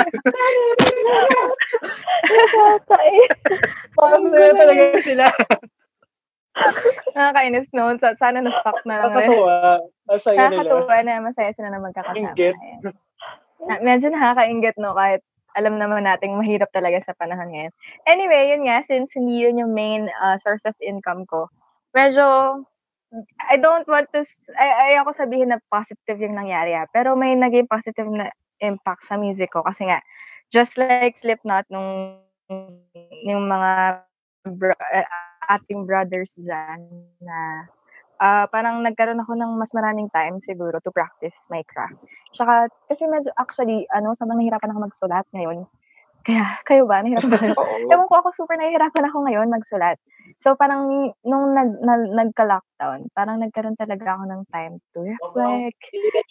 Nakakainis. Masaya talaga sila. Nakakainis noon. Sa, sana na-stop na lang. Nakakatuwa. Masaya nila. Nakakatuwa na masaya sila na magkakasama. Inggit. Ayan. Na, medyo nakakaingit, no? Kahit alam naman nating mahirap talaga sa panahon ngayon. Anyway, yun nga, since hindi yun yung main uh, source of income ko, medyo, I don't want to, ay, ayoko sabihin na positive yung nangyari, ha? pero may naging positive na impact sa music ko kasi nga, just like Slipknot nung yung mga bro- eh, ating brothers dyan na ah parang nagkaroon ako ng mas maraming time siguro to practice my craft. Tsaka, kasi medyo actually, ano, sobrang nahihirapan ako magsulat ngayon. Kaya, kayo ba? Nahihirapan ba [laughs] kayo? Ewan ko ako, super nahihirapan ako ngayon magsulat. So, parang nung nag, na, nagka-lockdown, parang nagkaroon talaga ako ng time to reflect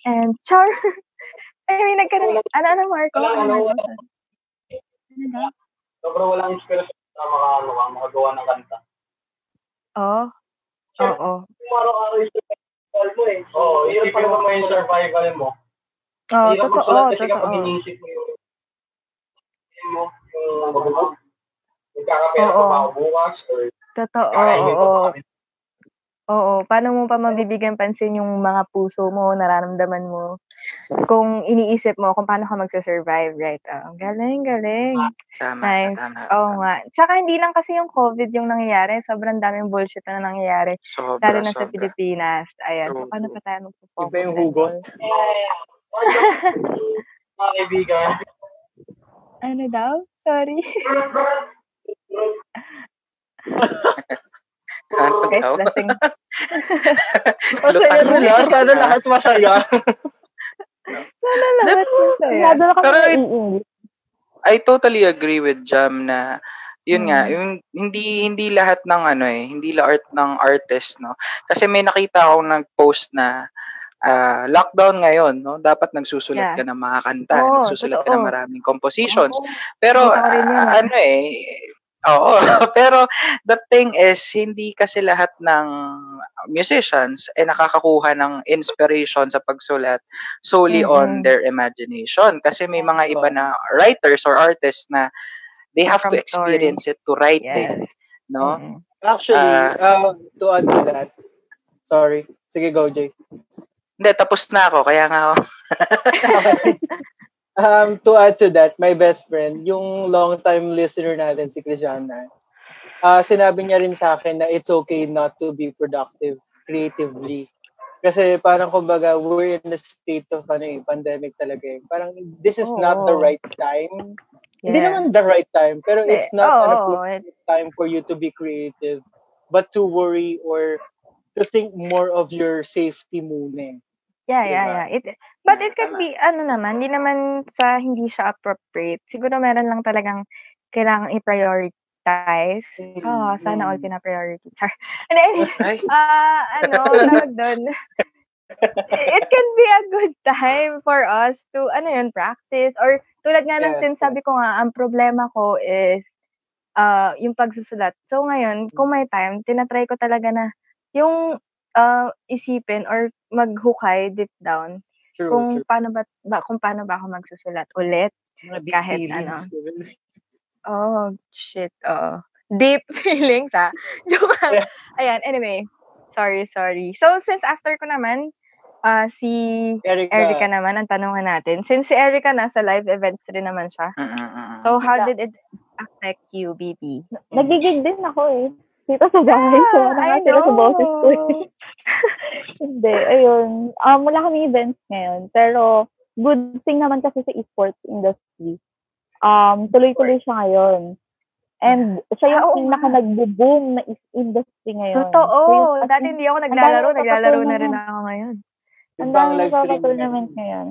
and char. [laughs] I mean, nagkaroon, ano, ano, Marco? Wala, Ano, ano, ano, ano daw? Sobrang walang inspirasyon na maka, ano, ka, makagawa ng kanta. Oo. Oo. Kung araw-araw yung survival mo eh. Oo, isipin mo mo yung survival mo. Oo, Hindi ka totoo, magsulat kasi kapag totoo. iniisip mo yung yung ano mo, magkakapera pa Oo. ba ako bukas or Totoo, oo. Oo, paano mo pa mabibigyan pansin yung mga puso mo, nararamdaman mo, kung iniisip mo kung paano ka magsa-survive, right? Oh, galing, galing. Tama, Nice. tama. Oo nga. Tsaka hindi lang kasi yung COVID yung nangyayari, sobrang daming bullshit na nangyayari, Sobra, lalo na sa sobra. Pilipinas. Ayan, so paano pa tayo magpo-focus? Iba yung hugot. kaibigan. Ano daw? Sorry. Ano Guys, daw? Masaya nila. Sana lahat masaya. Sana lahat masaya. Lado na kami Pero naiingit. I totally agree with Jam na yun nga, Mm. yung hindi hindi lahat ng ano eh, hindi lahat ng artist, no. Kasi may nakita akong nag-post na ah, lockdown ngayon, no. Dapat nagsusulat Yeah. ka ng mga kanta, Oo, nagsusulat ka ng totoo. maraming compositions. Oo. Pero ah. ano eh, oo, [laughs] pero the thing is hindi kasi lahat ng musicians ay nakakakuha ng inspiration sa pagsulat solely on Mhm. their imagination kasi may mga iba na writers or artists na they have to From experience it to write Yes. it, no? Mm-mm. Actually, Ah. uh, to add to that, sorry. Sige, go, Jay. Hindi, tapos na ako, kaya nga ako. [laughs] um, to add to that, my best friend, yung long-time listener natin, si Cristiana, uh, sinabi niya rin sa akin na it's okay not to be productive creatively. Kasi parang kumbaga, we're in a state of ano, eh, pandemic talaga eh. Parang this is not the Oo. right time. Hindi Yeah. naman the right time, pero Hindi. it's not Oo, an appropriate time for you to be creative, but to worry or to think more of your safety muna. eh. Yeah, yeah, Diba? yeah. It, but it could be, ano naman, hindi naman sa hindi siya appropriate. Siguro meron lang talagang kailangan i-prioritize. Oh, sana all Mm. pina-priority. [laughs] Char. And Ay, [laughs] ah, ano, [laughs] tawag doon. It can be a good time for us to, ano yun, practice. Or tulad nga ng Yes, sinasabi ko nga, ang problema ko is ah yung pagsusulat. So ngayon, kung may time, tinatry ko talaga na yung ah, isipin or maghukay deep down True, kung true. paano ba, ba kung paano ba ako magsusulat ulit. Mga deep kahit feelings. Oh, shit. Oo. Deep [laughs] feelings, ah. Joke lang. Yeah. Ayan, anyway. Sorry, sorry. So, since after ko naman, ah si Erica. Erica naman ang tanungan natin. Since si Erica nasa live events rin naman siya. So, how did it affect you, BB? Nagigig din ako eh. Dito sa bahay. So, Ah, ano nga sila sa boses ko eh. [laughs] Hindi, ayun. Um, wala kami events ngayon. Pero, good thing naman kasi sa esports industry. Um, tuloy-tuloy siya ngayon. And siya yung Ah, oo pinaka nagbo-boom na industry ngayon. Totoo. So, yung- Dati in, hindi ako naglalaro. Naglalaro na rin ako ngayon. Ang dami streaming nagpapatournament ngayon.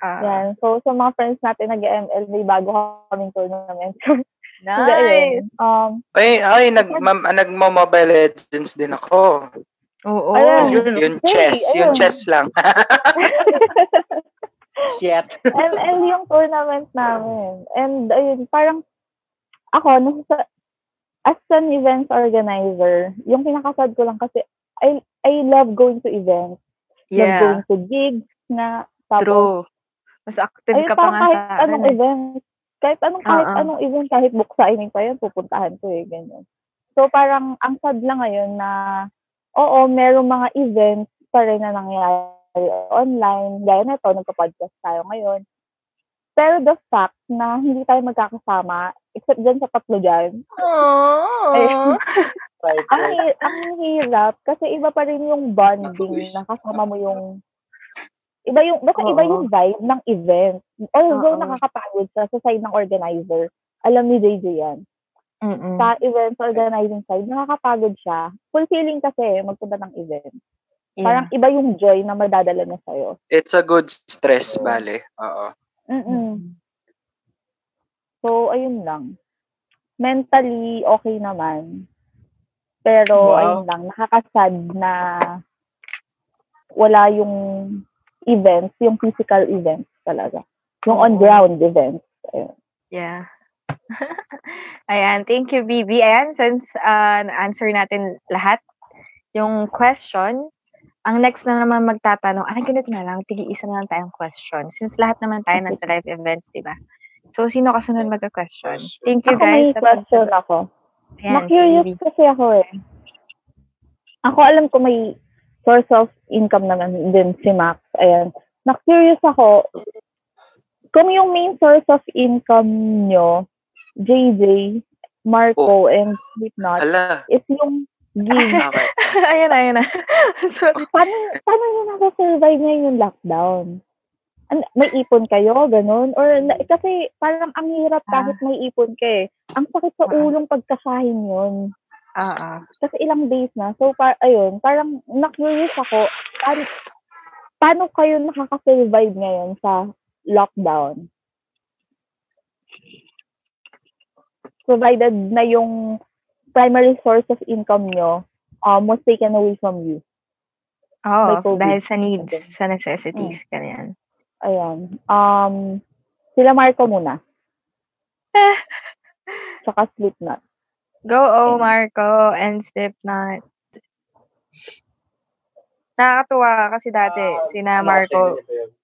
Ah, Yan. So, sa mga friends natin nag-ML, may bago kaming tournament. [laughs] Nice. Um, Ay, ay, nag, ma- nagmo-mobile legends din ako. Oo. Ayun. Yun, Yung Hey, chess, yung ayun. chess lang. [laughs] shit. ML yung tournament namin. And ayun, parang ako, nasa, as an events organizer, yung kinakasad ko lang kasi I I love going to events. Love Yeah. going to gigs na tapos True. Mas active ayun, ka pa nga sa anong akin. eh. event, kahit anong kahit Oo. anong event, kahit book signing pa yun, pupuntahan ko eh, ganyan. So parang ang sad lang ngayon na oo, merong mga events pa rin na nangyayari online. Gaya na ito, nagpa-podcast tayo ngayon. Pero the fact na hindi tayo magkakasama, except dyan sa tatlo dyan, Aww. [laughs] Right, ang, right. hi- ang hirap kasi iba pa rin yung bonding na kasama mo yung iba yung basta iba yung vibe ng event. Although Oo. nakakapagod sa sa side ng organizer, alam ni JJ yan. Mm-mm. Sa events organizing side, nakakapagod siya. Fulfilling kasi magpunta ng event. Yeah. Parang iba yung joy na madadala niya sa'yo. It's a good stress, bale. Oo. Mm-mm. So, ayun lang. Mentally, okay naman. Pero, Wow. ayun lang, nakakasad na wala yung events, yung physical events talaga. Yung on-ground events. Ayun. Yeah. [laughs] Ayan, thank you, BB. Ayan, since uh, na-answer natin lahat yung question, ang next na naman magtatanong, ay, ganito na lang, tig-isa na lang tayong question. Since lahat naman tayo nasa live events, di ba? So, sino kasunod magka-question? Thank you, Ako may guys. sa question pag- ako. Ayan, Na-curious BB. kasi ako eh. Ako alam ko may source of income naman din si Max. Ayan. Na-curious ako, kung yung main source of income nyo, JJ, Marco, and Slipknot, Ala. is yung gig. Okay. ayan, ayan na. [laughs] Sorry. [laughs] paano, paano nyo nasa-survive ngayon yung lockdown? An- may ipon kayo, ganun? Or, na, kasi parang ang hirap kahit may ipon ka eh. Ang sakit sa Ah. ulong pagkasahin yun. Ah, ah. Kasi ilang days na. So, par ayun, parang na-curious ako, paano, paano kayo nakaka-survive ngayon sa lockdown? Provided na yung primary source of income nyo um, was taken away from you. Oo, COVID. dahil sa needs, Okay. sa necessities, ganyan. Ayan. Um, sila Marco muna. Tsaka Slipknot. Go, oh, Ayan. Marco, and Slipknot. Nakakatuwa kasi dati, Ah, sina Marco,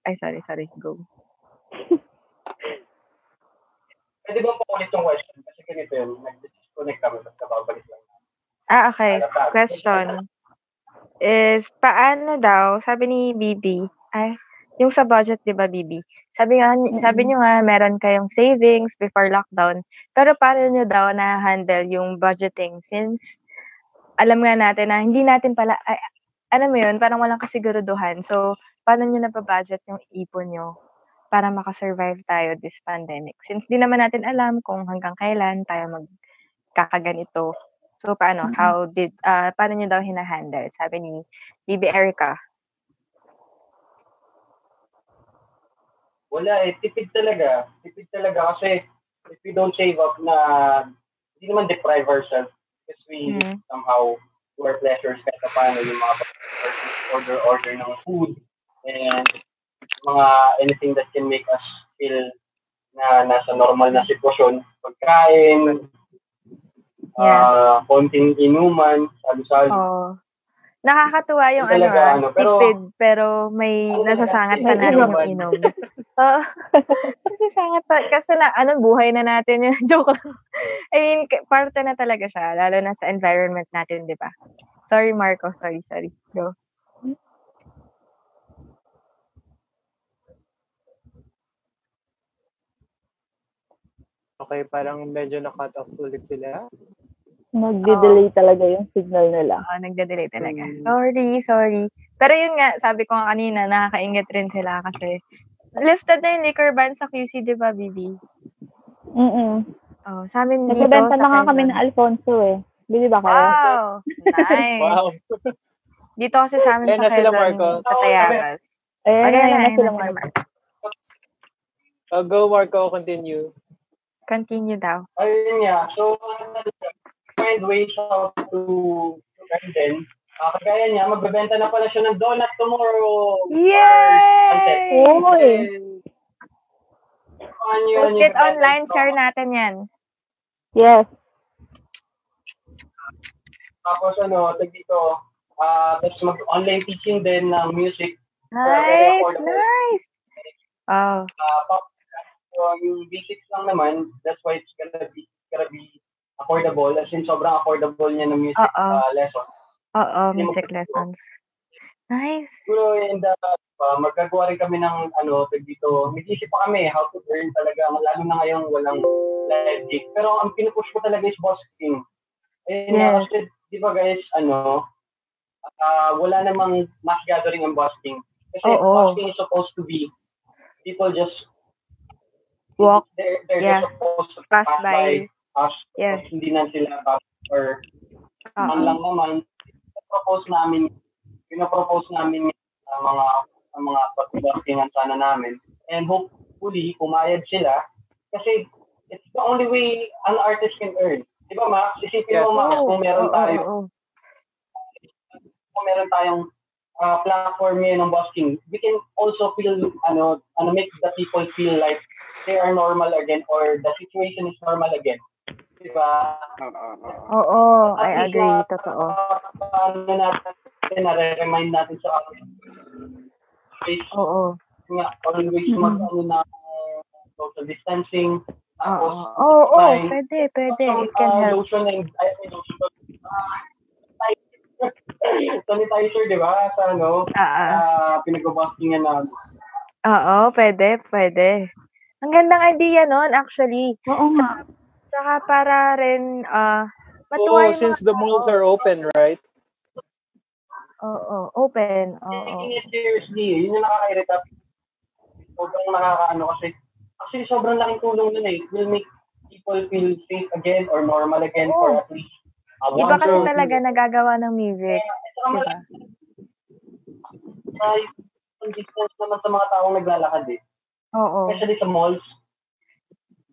ay, sorry, sorry, go. [laughs] Pwede ba po ulit yung question? Kasi ganito yun, nag-disconnect kami, tapos nakabalik lang. Ah, okay. Question is, paano daw, sabi ni Bibi, ay, yung sa budget, di ba, Bibi? Sabi nga, sabi niyo nga, meron kayong savings before lockdown. Pero paano niyo daw na-handle yung budgeting since alam nga natin na hindi natin pala, ay, alam mo yun, parang walang kasiguruduhan. So, paano niyo na-budget yung ipon niyo para makasurvive tayo this pandemic? Since di naman natin alam kung hanggang kailan tayo magkakaganito. So, paano? Mhm. How did, ah paano niyo daw hinahandle? Sabi ni Bibi Erica. Wala eh, tipid talaga. Tipid talaga kasi if we don't save up na, hindi naman deprive ourselves because we Mhm. somehow do our pleasures kahit na paano yung mga order order ng food and mga anything that can make us feel na nasa normal na sitwasyon. Pagkain, ah konting inuman, salu-salu. Oh. Nakakatuwa yung Hindi ano, talaga ah, ano, pero- tipid, pero may Ano nasasangat pa talaga, natin yung inom. Oo. [laughs] nasasangat pa. Kasi na, ano, buhay na natin yun. [laughs] Joke lang. I mean, k- parte na talaga siya, lalo na sa environment natin, di ba? Sorry, Marco. Sorry, sorry. Go. Okay, parang medyo na-cut off ulit sila. Nagde-delay talaga yung signal nila. Oo, nagde-delay talaga. Mm. Sorry, sorry. Pero yun nga, sabi ko nga kanina, nakakaingit rin sila kasi lifted na yung liquor ban sa QC, di ba, Bibi? Mm Oh, sa amin dito. Nagbebenta na nga kami ng Alfonso eh. Bili ba kayo? Wow! Nice. [laughs] Wow. Dito kasi sa amin Ayan sa na sila, Marco. sa Tayagas. Ayan, ayan, ayan na sila Marco. Uh, go, Marco. Continue. Continue daw. Ayun nga. So, find ways how to Brendan. Uh, kagaya niya, magbebenta na pala siya ng donut tomorrow. Yay! Uy! Ano yun, Post it online, share natin yan. Yes. Tapos ano, tag dito, ah tapos mag-online teaching din ng music. Nice, affordable. nice. Oh, Ah, pa- so, yung basics lang naman, that's why it's gonna be, gonna be affordable. As in, sobrang affordable niya ng music ah, lesson. Oo, music lessons. Nice. Siguro in the, uh, magagawa rin kami ng ano, tag dito, mag-isip pa kami how to earn talaga, lalo na ngayong walang live gig. Pero ang pinupush ko talaga is busking. Ayun nga, Yes. kasi, di ba guys, ano, ah, wala namang mass gathering ang busking. Kasi Oo. busking is supposed to be, people just, Walk. they're, they're Yeah. just supposed to Pass by. us. Yes. Hindi na sila pass or man Oo. lang naman, propose namin, pinapropose namin ang mga ang mga pagbastingan sana namin. And hopefully, pumayag sila. Kasi it's the only way an artist can earn. Di ba, Max? Isipin Yes. mo, Max, Oo, kung meron tayo, oo. kung meron tayong uh, platform ngayon ng busking, we can also feel, ano, ano, make the people feel like they are normal again or the situation is normal again. Di ba? Oo, I At least agree. Totoo. Ano natin, na-remind natin sa always, Oo. nga, always Mhm. mag, ano na, social distancing. Tapos, Oo. Oo, oo, may- pwede, pwede. It can uh, help. lotion and, ah, sanitizer, di ba? Sa ano, Ah, ah. uh, pinag-buskingan na. Oo, pwede, pwede. Ang gandang idea nun, actually. Oo nga. Saka para rin, ah, Oh, matuwa yung since mga the malls tao. are open, right? Oo, open. Oo. Taking it seriously, yun yung nakaka-irita. Sobrang nakakaano kasi, actually sobrang laking tulong nun eh. It will make people feel safe again or normal again for Oo. at least a Iba kasi talaga nagagawa ng music. Saka Diba? yung distance naman sa mga taong naglalakad eh. Oo. Especially sa malls.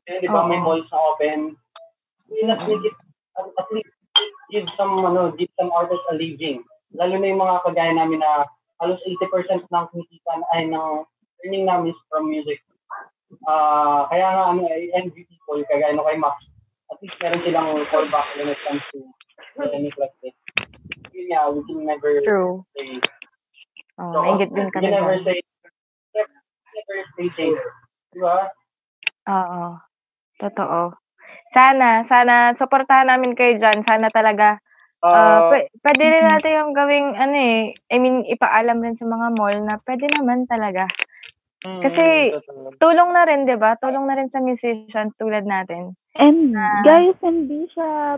Kasi di ba may malls na open. It, at, at least give some, ano, give some artists a living. Lalo na yung mga kagaya namin na halos 80% ng kinikita ay ng earning namin from music. Ah, kaya nga ano, I envy people kagaya no kay Max. At least meron silang fallback when it comes to like this. Yun nga, we can never True. say Oh, nainggit din kami you never say, never, never say safe. Di ba? Oo. Totoo. Sana, sana, supportahan namin kayo dyan. Sana talaga, Uh, ah, pwe- pwede rin natin yung gawing, ano eh, I mean, ipaalam rin sa mga mall na pwede naman talaga. mm, Kasi, totoo. tulong na rin, di ba? Tulong na rin sa musicians tulad natin. And Ah. guys, hindi siya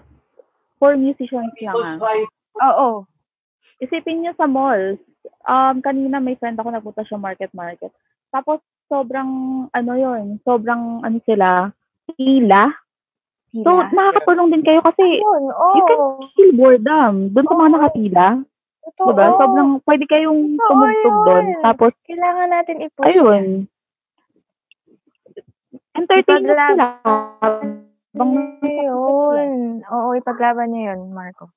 for musicians lang. People ah. try Oo. Isipin niyo sa malls. Um, kanina may friend ako nagpunta siya market market. Tapos sobrang ano yon, sobrang ano sila, pila. So Sila. makakatulong din kayo kasi Yun, you can feel boredom doon sa mga nakapila. Totoo. Diba? Sobrang pwede kayong Totoo tumugtog doon. Tapos, Kailangan natin i-push. ayun. Entertainment Ipagla- sila. Bang Yun. Oo, ipaglaban niyo yun, Marco.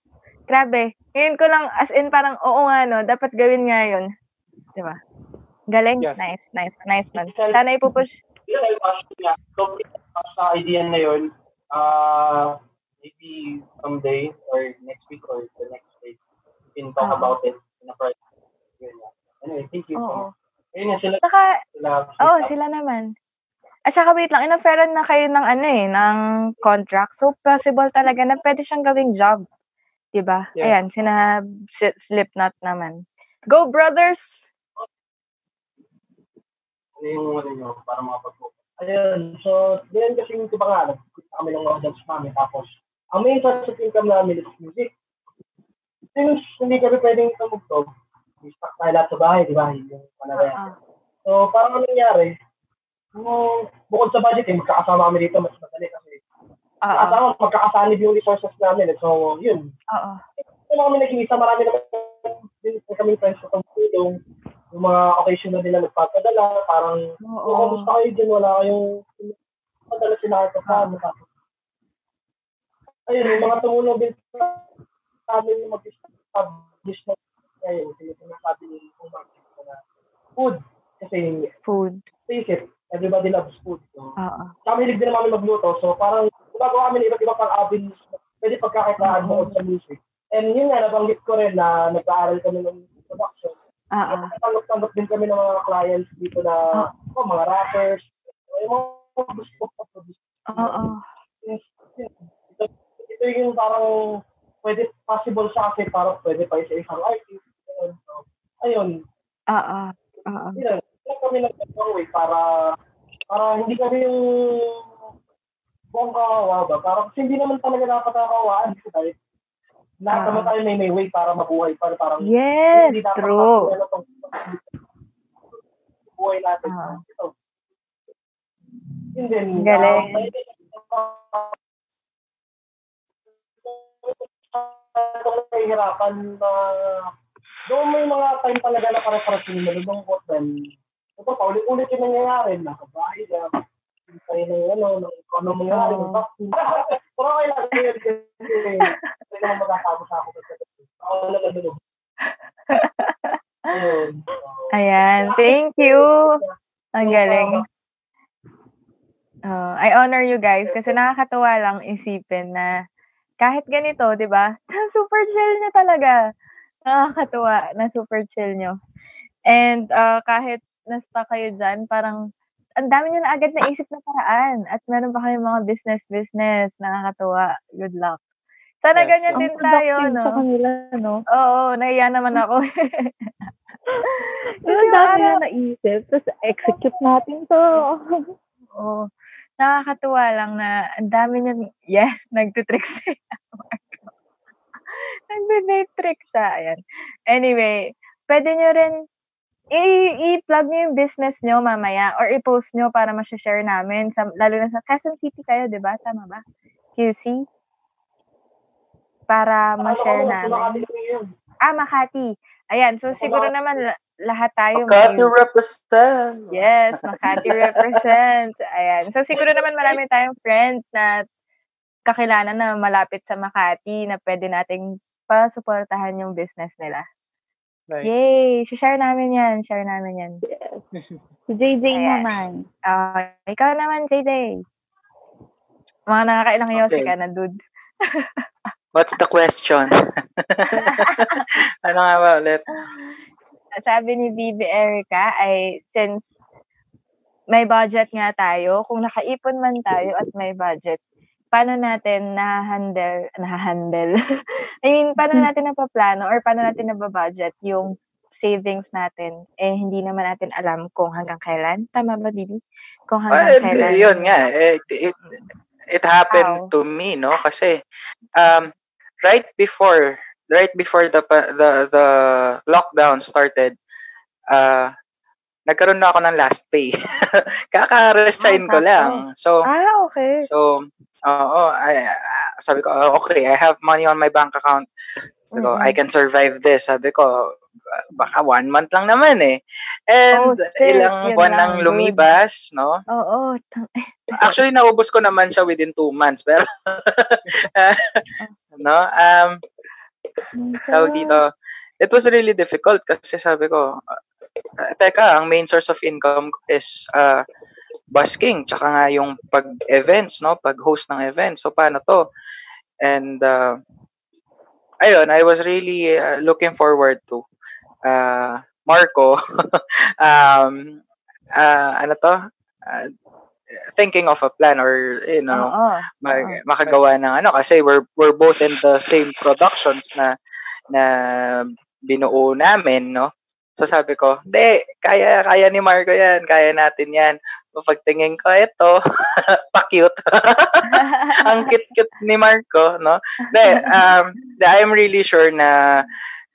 Grabe. Ngayon ko lang, as in parang, oo nga, no, dapat gawin nga yun. Di ba? Galing. Yes. Nice, nice, nice man. Sana ipupush. Yun So, sa idea na yun, uh, maybe someday or next week or the next day, we can talk Oo. about it in a private. Anyway, thank you. Oo. Ayun nga, sila, Saka, sila, oh, sila naman. At saka wait lang, inoferan na kayo ng ano eh, ng contract. So, possible talaga na pwede siyang gawing job. Diba? Yeah. Ayan, sina si- Slipknot naman. Go, brothers! ano yung ano nyo, para makapag-focus. Ayun, so, ganyan kasi yung nga, nagkita kami ng mga dance namin, tapos, ang main source of income namin is music. Since hindi kami pwedeng tumugtog, stuck tayo lahat sa bahay, di ba? Yung panarayan. Ah, So, parang ano nangyari, yung, bukod sa budget, eh, magkakasama kami dito, mas madali kasi, Oo. magkakasama, magkakasanib yung resources namin. eh. So, yun, Oo. ito lang kami nag-iisa, marami naman din kami friends na tumutulong. Yung mga occasion na nila nagpapadala, parang, Oo. kung kamusta kayo dyan, wala kayong, padala sila ito sa. Tapos, ayun, yung mga tumulong din sa amin yung mag-establish na ngayon, sinasabi ni kung bakit na food. Kasi, Food. face it, everybody loves food. So, Oo. kami hilig din naman magluto. So parang gumagawa kami ng iba't ibang pang avenues pwede pagkakitaan mo sa music. And yun nga, nabanggit ko rin na nag-aaral kami ng production. Oo. Tanggap-tanggap din kami ng mga clients dito na oh, mga rappers, yung mga gusto ko produce. Oo. Ito, ito yung parang pwede possible sa akin para pwede pa sa isang artist. Ayun. So, ayun. Oo. Oo. Yun, kami nag-ibang way para para hindi kami yung buong kawawa ba? Para kasi hindi naman talaga dapat kakawaan [laughs] tayo. Lahat Ah. naman tayo may may way para mabuhay. Para parang Yes, hindi dapat true. ano pang buhay natin. Ah. Ito. Yun din. Galing. Itong nahihirapan na doon may mga time talaga na para-para sila nalulungkot then ito paulit-ulit yung nangyayari nasa bahay na tayo ng ano ng kung ano mangyayari ng vaccine pero okay lang yun kasi hindi naman magkakabo sa ako kasi ako na Ayun. [laughs] Ayan. Thank you. Ang galing. Oh, I honor you guys kasi nakakatuwa lang isipin na kahit ganito, 'di ba? [laughs] Super chill niyo talaga. Nakakatuwa na super chill nyo. And uh, kahit na-stuck kayo dyan, parang ang dami nyo na agad naisip na paraan. At meron pa kayong mga business-business. Nakakatuwa. Good luck. Sana Yes, ganyan din tayo, no? sa kanila, no? Oo, nahiya naman ako. [laughs] Pero ang dami na naisip. Tapos execute natin to. [laughs] Oo. Nakakatuwa lang na ang dami niya, yes, nagtitrick [laughs] siya. Nagbe-vape trick siya. Ayan. Anyway, pwede nyo rin i-plug nyo yung business nyo mamaya or i-post nyo para ma-share namin. Sa, lalo na sa Quezon City kayo, di ba? Tama ba? QC? Para ma-share namin. Ah, Makati. Ayan. So, siguro naman la- lahat tayo. Makati may- represent. Yes, Makati represents. Ayan. So, siguro naman marami tayong friends na kakilala na malapit sa Makati na pwede nating pasuportahan yung business nila. Right. Yay! Share namin yan. Share namin yan. Si JJ Ayan. naman. Ah, ikaw naman, JJ. Mga nakakailang yosi Okay. ka na, dude. [laughs] What's the question? [laughs] ano nga ba ulit? Sabi ni Bibi Erica ay since may budget nga tayo, kung nakaipon man tayo at may budget, paano natin na-handle, na-handle? [laughs] I mean, paano natin napaplano or paano natin nababudget yung savings natin? Eh, hindi naman natin alam kung hanggang kailan. Tama ba, Bibi? Kung hanggang Well, kailan. yun nga. It, it, it happened How? to me, no? Kasi, um, right before, right before the, the, the lockdown started, uh, nagkaroon na ako ng last pay. [laughs] Kaka-resign Ah, ko lang. So, Ah, okay. so, oo, I, sabi ko, "Oh, okay, I have money on my bank account. Sabi ko, Mm-mm. I can survive this. Sabi ko, baka one month lang naman eh. And Oh, shit, ilang yun buwan lang, nang lumipas, no? Oo. tang- Actually, naubos ko naman siya within two months. Pero, [laughs] no? Um, tawag dito, it was really difficult kasi sabi ko, uh, teka, ang main source of income ko is uh, busking, tsaka nga yung pag-events, no? Pag-host ng events. So, paano to? And, uh, ayun, I was really uh, looking forward to uh, Marco. [laughs] um, uh, ano to? Uh, thinking of a plan or you know Oo. mag, makagawa ng ano kasi we're we're both in the same productions na na binuo namin no so sabi ko hindi kaya kaya ni Marco yan kaya natin yan. Pagtingin ko ito [laughs] pa-cute. [laughs] Ang cute-cute ni Marco no? De um de, I'm really sure na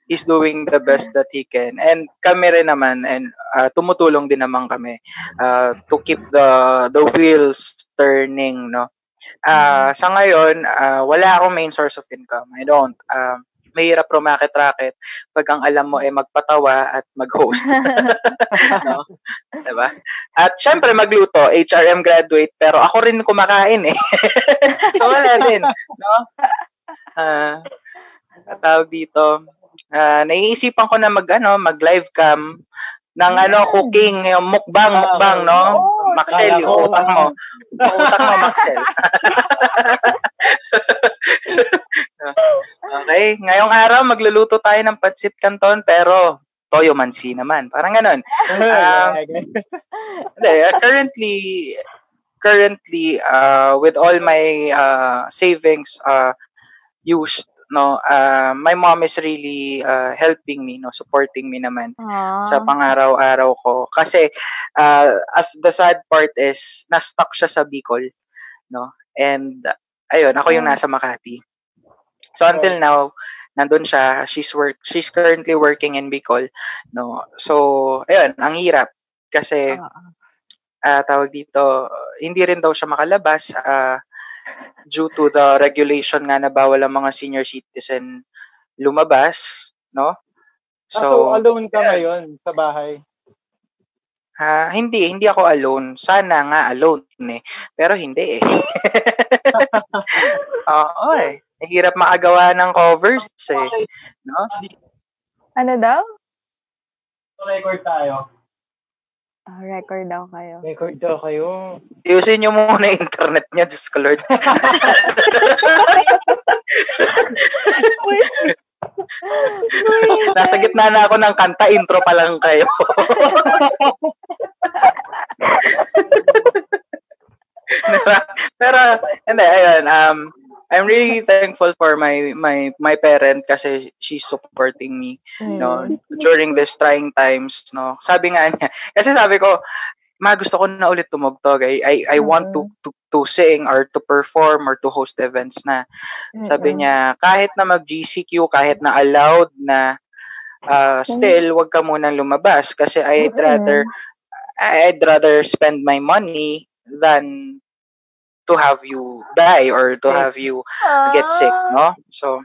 he's doing the best that he can. And kami rin naman and uh, tumutulong din naman kami uh, to keep the the wheels turning no? Ah, sa ngayon ah, wala akong main source of income. I don't um mahirap rumakit-racket pag ang alam mo ay magpatawa at mag-host. [laughs] no? Diba? At syempre magluto, HRM graduate, pero ako rin kumakain eh. [laughs] so wala din. No? Ah, tawag dito, ah, naiisipan ko na mag, ano, mag live cam ng ano, cooking, yung mukbang, mukbang, no? Maxel, Kala yung utak mo. Yung utak mo, Maxel. [laughs] okay, ngayong araw magluluto tayo ng pancit canton pero toyo mansi naman. Parang ganun. Um, [laughs] hindi, uh, currently currently uh, with all my uh, savings uh, used no uh, my mom is really uh, helping me no supporting me naman sa Ah. pangaraw-araw ko kasi uh, as the sad part is na-stuck siya sa Bicol no and ayun ako yung nasa Makati so until now nandun siya. She's work she's currently working in Bicol no? So ayun ang hirap kasi ah, tawag dito hindi rin daw siya makalabas ah, due to the regulation nga na bawal ang mga senior citizen lumabas no? So, ah, so alone ka ngayon sa bahay? Ah, hindi, hindi ako alone. Sana nga alone eh. Pero hindi eh. [laughs] Oo eh. Hirap makagawa ng covers eh. No? Ano daw? Record tayo. Ah, record daw kayo. Record daw kayo. Ayusin nyo muna yung internet niya, Diyos ko Lord. [laughs] Nasa gitna na ako ng kanta, intro pa lang kayo. [laughs] Pero, hindi, ayun, um, I'm really thankful for my my my parent kasi she's supporting me no during this trying times no? Sabi nga niya [laughs] kasi sabi ko ma gusto ko na ulit tumugtog. I I, I want to, to to sing or to perform or to host events na. Sabi niya kahit na mag GCQ kahit na allowed na uh, still wag ka muna lumabas kasi I'd rather I'd rather spend my money than to have you die or to have you get sick, no? So,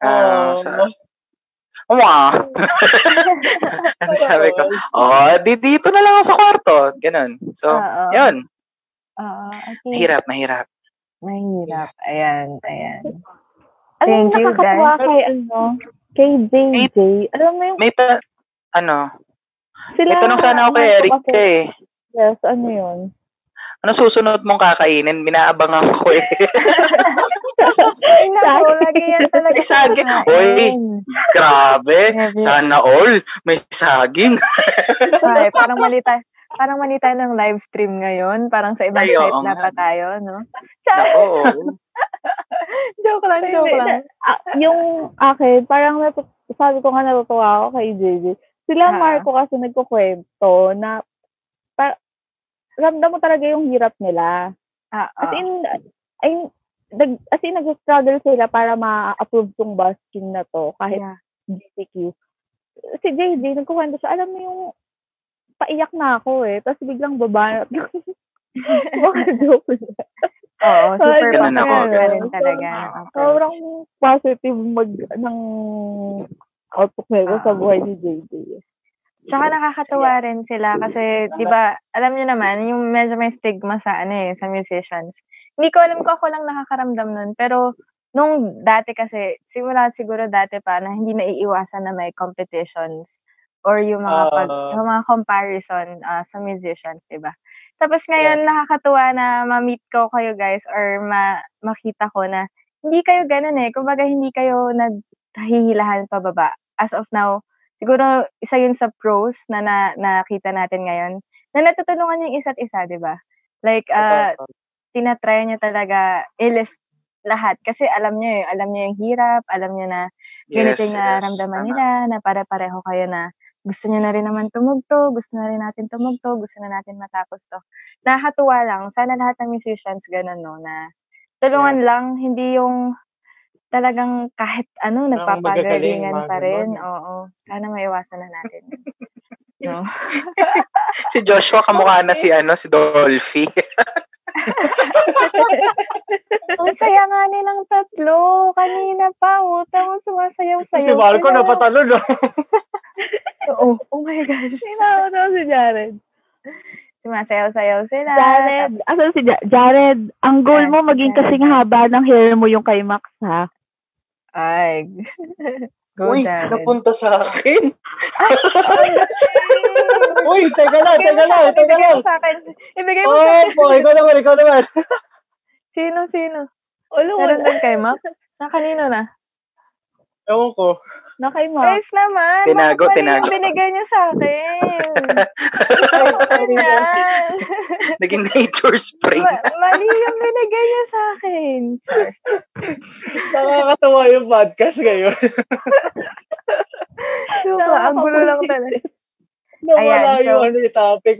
uh, sa, Wow. ano [laughs] sabi ko? Oh, di dito na lang ako sa kwarto. Ganun. So, Oo. yun. Oo, okay. Mahirap, mahirap. Mahirap. Ayan, ayan. Thank mo, you, guys. kay, ano, kay JJ. Alam mo yung, May ta- ano? sila, May tanong sana ako kay ano, Eric eh. Yes, ano yun? Ano susunod mong kakainin? Binaabangan ko eh. Ay, naku, lagi yan talaga. May saging. sa Uy, grabe. Sana all. May saging. Ay, parang mali tayo. Parang mali tayo ng live stream ngayon. Parang sa ibang Ay, oo site nga. dapat tayo, no? Nako. [laughs] joke lang, joke lang. Ah, yung akin, parang natu- sabi ko nga natutuwa ako kay JJ. Sila Ah. Marco kasi nagkukwento na pa, ramdam mo talaga yung hirap nila. Ah, As in, ay, nag, as in, nag-struggle sila para ma-approve tong busking na to kahit GCQ. Si JJ, nagkukwento siya, alam mo yung paiyak na ako eh. Tapos biglang baba. [laughs] Mga joke lang. Oo, super Ganun ako. rin talaga. Sobrang positive mag ng outlook nila sa buhay ni JJ. Tsaka nakakatuwa rin sila kasi, di ba, alam niyo naman, yung medyo may stigma sa ano eh, sa musicians. Hindi ko alam ko ako lang nakakaramdam nun, pero nung dati kasi, simula siguro dati pa na hindi naiiwasan na may competitions or yung mga pag, Ah. yung mga comparison ah, sa musicians, di ba? Tapos ngayon, nakakatuwa na ma-meet ko kayo guys or ma- makita ko na hindi kayo ganun eh. Kumbaga, hindi kayo naghihilahan pababa. As of now, siguro isa yun sa pros na, na nakita natin ngayon na natutulungan yung isa't isa, di ba? Like, uh, Totoo. tinatry niya talaga i-list lahat. Kasi alam niya eh, alam niya yung hirap, alam niya na ganito Yes, yung yes. nararamdaman Tama. nila, na pare-pareho kayo na gusto niyo na rin naman tumugto, gusto na rin natin tumugto, gusto na natin matapos to. Nakakatuwa lang. Sana lahat ng musicians ganun, no, na tulungan Yes. lang, hindi yung talagang kahit ano, nagpapagalingan pa rin. ganun. Oo. Sana maiwasan na natin. [laughs] no? Si Joshua kamukha na si ano, si Dolphy. [laughs] Ang saya nga nilang tatlo. Kanina pa, utang mo sumasayaw-sayaw. Si Marco sila. napatalo no. Oo. [laughs] Oh my gosh. Sinauto si Jared. Sumasayaw-sayaw sila. Jared, asan si Ja- Jared? Ang goal mo maging kasing haba ng hair mo yung kay Max, ha? Ay. [laughs] Go, Uy, Jared. napunta sa akin. [laughs] Uy, teka lang, teka lang, teka Ibigay lang. mo sa akin. Ibigay mo Oh, sa akin. po, ikaw naman, ikaw naman. Sino, sino? Ulo, Meron din kay Mac? Na kanino na? Ewan ko. Na kay Max. Guys naman. Tinago, bakit mali tinago. yung binigay niyo sa akin? Naging nature spring. Ma- mali yung binigay niyo sa akin. Char. Nakakatawa yung podcast ngayon. Super, ang gulo lang talaga. Nawala Ayan, so- yung ano yung topic.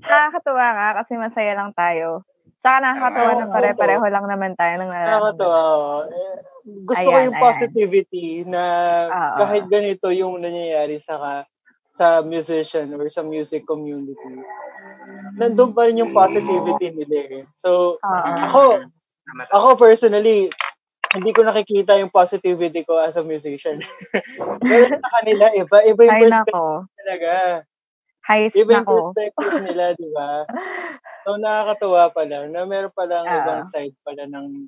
Nakakatuwa nga kasi masaya lang tayo. Saka nakakatuwa Oo, na pare-pareho lang naman tayo ng Nakakatawa. nararamdaman. Eh, gusto ko Ayan, yung ayan. positivity na kahit ganito yung nangyayari sa ka, sa musician or sa music community. Nandun pa rin yung positivity nila eh. So, Oo. ako, ako personally, hindi ko nakikita yung positivity ko as a musician. [laughs] Pero sa kanila, iba, iba yung Ay, perspective nako. talaga. Heist Iba yung nako. perspective nila, di ba? [laughs] So, nakakatuwa pala na meron palang Oo. ibang side pala ng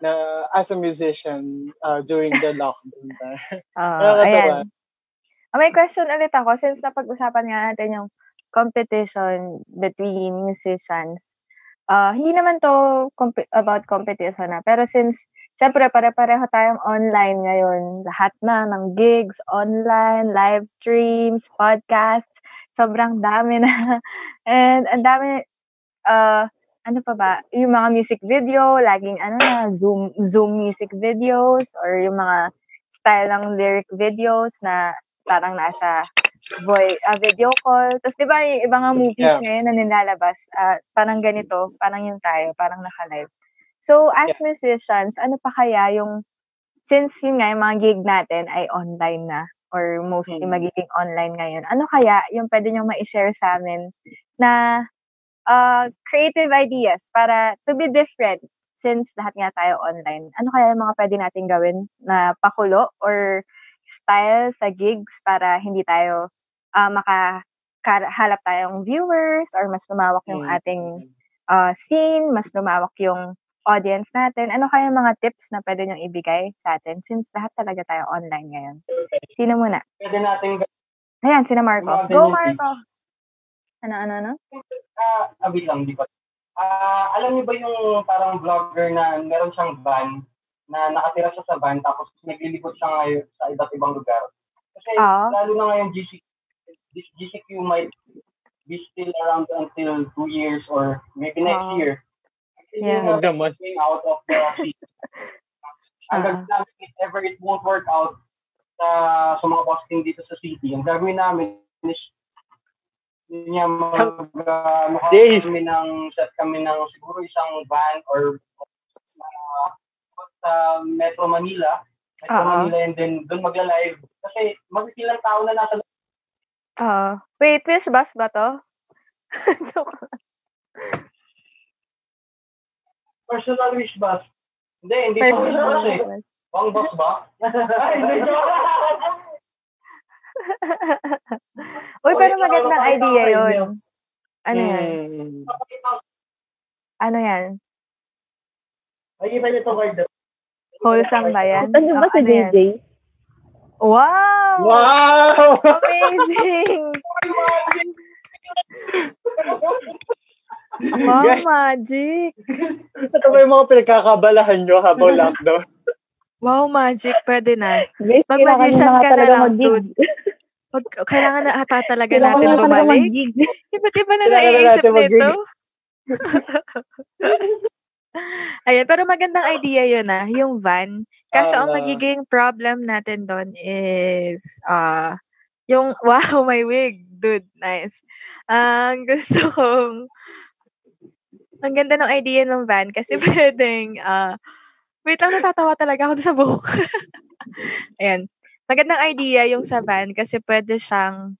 na as a musician uh, during the lockdown. [laughs] Nakakatawa. ayan. Ah, may question ulit ako since napag-usapan nga natin yung competition between musicians. Ah, hindi naman to comp- about competition na. Pero since, syempre, pare-pareho tayong online ngayon. Lahat na ng gigs, online, live streams, podcasts. Sobrang dami na. [laughs] And ang dami, uh, ano pa ba? Yung mga music video, laging ano na, Zoom, Zoom music videos or yung mga style ng lyric videos na parang nasa voice, video call. Tapos, di ba, yung ibang nga movies Yeah. ngayon na nilalabas, ah, parang ganito, parang yung tayo, parang naka-live. So, as musicians, ano pa kaya yung, since yun nga, yung mga gig natin ay online na, or mostly Hmm. magiging online ngayon, ano kaya yung pwede nyo ma-share sa amin na uh, creative ideas para to be different since lahat nga tayo online. Ano kaya yung mga pwede natin gawin na pakulo or style sa gigs para hindi tayo uh, makahalap tayong viewers or mas lumawak yung Mm. ating uh, scene, mas lumawak yung audience natin. Ano kaya yung mga tips na pwede nyo ibigay sa atin since lahat talaga tayo online ngayon? Sino muna? Pwede natin Ayan, sina Marco. Go, Marco! Ano, ano, ano? Ah, uh, abit lang, di ba? Ah, alam niyo ba yung parang vlogger na meron siyang van na nakatira siya sa van tapos naglilibot siya ngayon sa iba't ibang lugar? Kasi Ah. lalo na ngayon GCQ, this GCQ might be still around until two years or maybe next Ah. year. Yeah. It's going out of the [laughs] city. Hanggang Ah. if ever it won't work out sa, sa mga posting dito sa city, ang gagawin namin is yun niya mag uh, Dave. kami ng set kami ng siguro isang van or uh, sa Metro Manila Metro Oo. Manila and then doon magla-live kasi mag-ilang tao na nasa Ah, wait, which bus ba to? [laughs] Joke lang. personal wish bus hindi hindi pa wish bus eh bang bus ba? Ay, hindi [laughs] [laughs] Uy, pero magandang idea yun. Ano yan? Mm. Ano yan? Nakikita niyo to card Wholesome ba yan? Ano ba Ah, si ano yan? DJ? Wow! Wow! Amazing! [laughs] wow, magic! Ito ba yung mga pinagkakabalahan nyo habang [laughs] lockdown? Wow, magic. Pwede na. Mag-magician ka na lang, dude. Pag, kailangan na ata talaga Kailangan natin bumalik. [laughs] Iba't iba na naiisip nito. [laughs] Ayan, pero magandang idea yun ah, yung van. Kaso ang Tama. magiging problem natin doon is, ah, yung, [laughs] wow, my wig. Dude, nice. Ang gusto kong, ang ganda ng idea ng van kasi pwedeng, ah, wait lang, natatawa talaga ako sa buhok. Ayan. Magandang idea yung sa van kasi pwede siyang,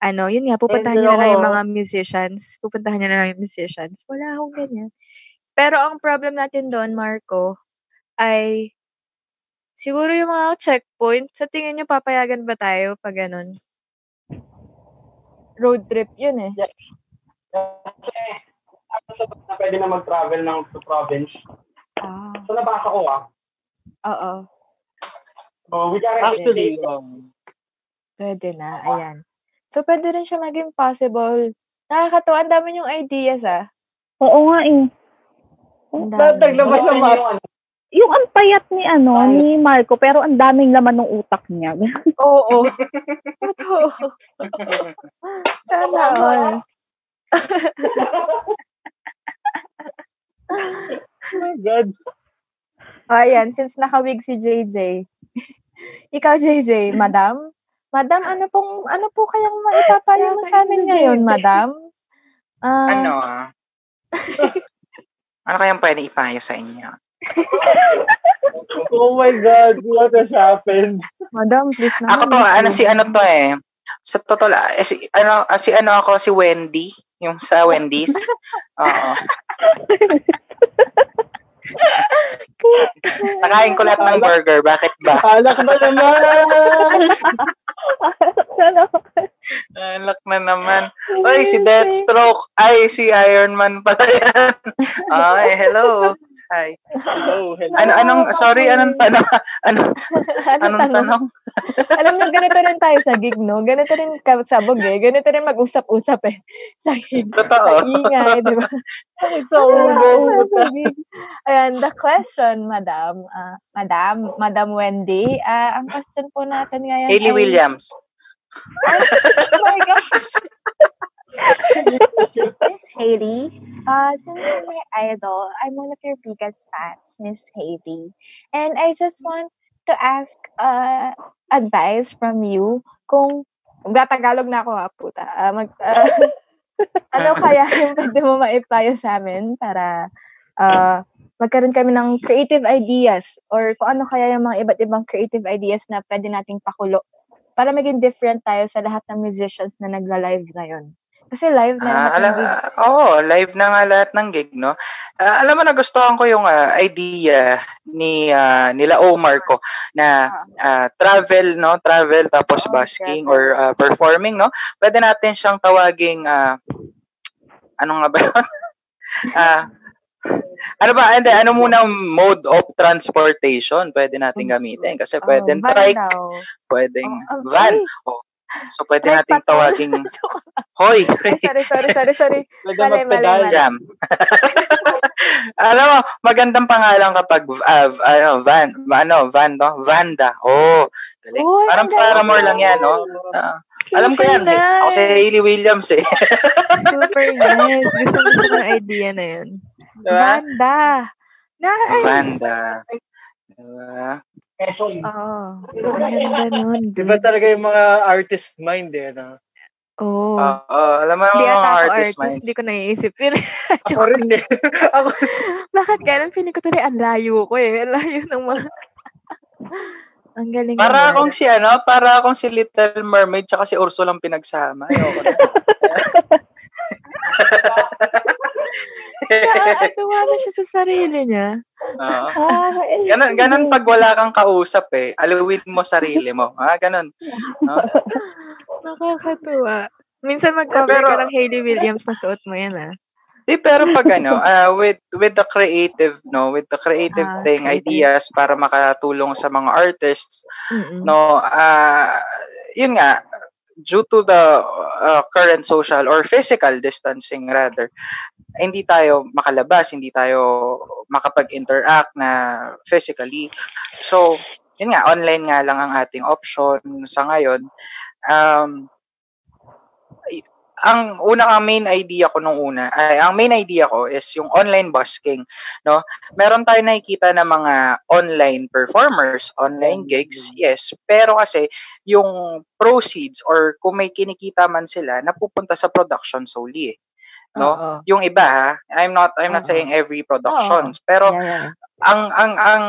ano, yun nga, pupuntahan niyo na yung mga musicians. Pupuntahan niyo na yung musicians. Wala akong ganyan. Pero ang problem natin doon, Marco, ay siguro yung mga checkpoint. Sa tingin niyo, papayagan ba tayo pag ganun? Road trip yun eh. Kasi, ako sa na pwede na mag-travel ng to province. Ah, So, nabasa ko ah. oo. So, we can Actually, um, Pwede na. Ayan. So, pwede rin siya maging possible. Nakakatawa. Ang dami yung ideas ah. Oo nga eh. Ang ba't naglabas ng mask? Yung ang payat ni ano, ni Marco, pero ang daming laman ng utak niya. [laughs] Oo. Totoo. [laughs] Sana all. Oh my God. O, ayan. Since nakawig si JJ. Ikaw, JJ, madam? Madam, ano pong, ano po kayang maipapayo mo sa amin ngayon, madam? Ah, ano ah? ano kayang pwede ipayo sa inyo? Oh my God, what has happened? Madam, please naman. Ako to, ano si ano to eh. Sa totoo lang, eh, si, ano, ah, si ano ako, si Wendy. Yung sa Wendy's. [laughs] Oo. [laughs] Nakain ko lahat ng burger. Bakit ba? Alak na naman! [laughs] Alak na naman. Oy, si Deathstroke. Ay, si Iron Man pala yan. Ay, hello. Hi. Hello, hello. Ano, anong, sorry, anong tanong? [laughs] Ano, ano anong tanong? tanong? [laughs] Alam mo, ganito rin tayo sa gig, no? Ganito rin sabog eh. Ganito rin mag-usap-usap eh. Sa gig. Totoo. Sa ingay, di ba? Sa ulo. Ayan, the question, madam. ah, madam, Madam Wendy. ah ang question po natin ngayon Hayley ay- Williams. Oh my gosh. [laughs] Miss Hailey, uh, since you're my idol, I'm one of your biggest fans, Miss Hailey. And I just want to ask uh, advice from you kung Tagalog na ako ha, puta. Ah, mag, ah, [laughs] ano kaya yung pwede mo maipayo sa amin para uh, magkaroon kami ng creative ideas or kung ano kaya yung mga iba't ibang creative ideas na pwede nating pakulo para maging different tayo sa lahat ng musicians na nagla-live ngayon. Kasi live na Ah, lahat alam, ng gig. oo, live na nga lahat ng gig, no? Ah, alam mo, nagustuhan ko yung ah, idea ni ah, nila Omar ko na ah, travel, no? Travel tapos busking or ah, performing, no? Pwede natin siyang tawaging ah, ano nga ba yun? [laughs] Ah, ano ba? Hindi, ano muna mode of transportation pwede natin gamitin? Kasi pwedeng van trike, daw. pwedeng Oh, van. ay. Oh. So, pwede Trike nating tawaging, [laughs] hoy! Sorry, sorry, sorry, sorry. Pwede Mali, mali, magpedal. mali. Jam. [laughs] Alam mo, magandang pangalan kapag uh, ano, van, ano, van, no? Vanda. Oh, galing. Uy, Parang para more lang yan, no? Ah, alam ko yan. Super Eh. Ako si nice. Hailey Williams, eh. Super nice. Gusto ko ng idea na yun. Diba? Banda. Nice. Vanda. Diba? Quezon. Oo. Ang ganda nun. Iba talaga yung mga artist mind eh. No? Oo. Oo, alam mo yung mga artist artist. minds. Hindi ko naiisip. [laughs] Ako rin eh. Ako, bakit kailan pinig ko tuloy ang layo ko eh. Ang layo ng mga... [laughs] ang galing Para akong si ano, para akong si Little Mermaid tsaka si Ursula lang pinagsama. Ayoko na. [laughs] Nakakatuwa na siya sa sarili niya. Oo. Ah, Ganon, ganon pag wala kang kausap eh. Aluwin mo sarili mo. Ah, ganon. No? Nakakatuwa. Minsan Pero- ka ng Hailey Williams na suot mo yan ah. Di pero pag ano, ah, with with the creative, no, with the creative Ah, thing, creative. ideas para makatulong sa mga artists, Mm-mm. no, ah, yun nga, due to the uh, current social or physical distancing rather, hindi tayo makalabas, hindi tayo makapag-interact na physically. So, yun nga, online nga lang ang ating option sa ngayon. Um, ang una ang main idea ko nung una, ay ang main idea ko is yung online busking, no? Meron tayo nakikita na mga online performers, online gigs, yes. Pero kasi yung proceeds or kung may kinikita man sila, napupunta sa production solely, eh. no? Oo. Yung iba ha, I'm not I'm not Oo. saying every productions, Oo. pero Yeah, yeah. ang ang ang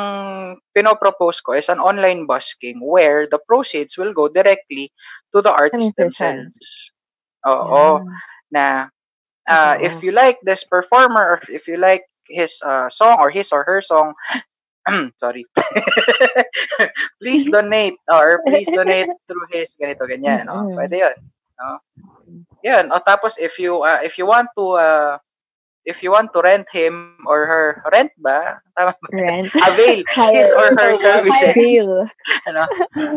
pinopropose ko is an online busking where the proceeds will go directly to the artists musicians. themselves. Oo. Na uh, Oo. if you like this performer or if you like his uh, song or his or her song [clears throat] sorry. [laughs] please donate or please donate [laughs] through his ganito ganyan, no? Pwede 'yun, no? Yun. O tapos if you uh, if you want to uh, if you want to rent him or her rent ba? Tama ba? Rent. [laughs] Avail [laughs] his or her services Feel. [laughs] ano,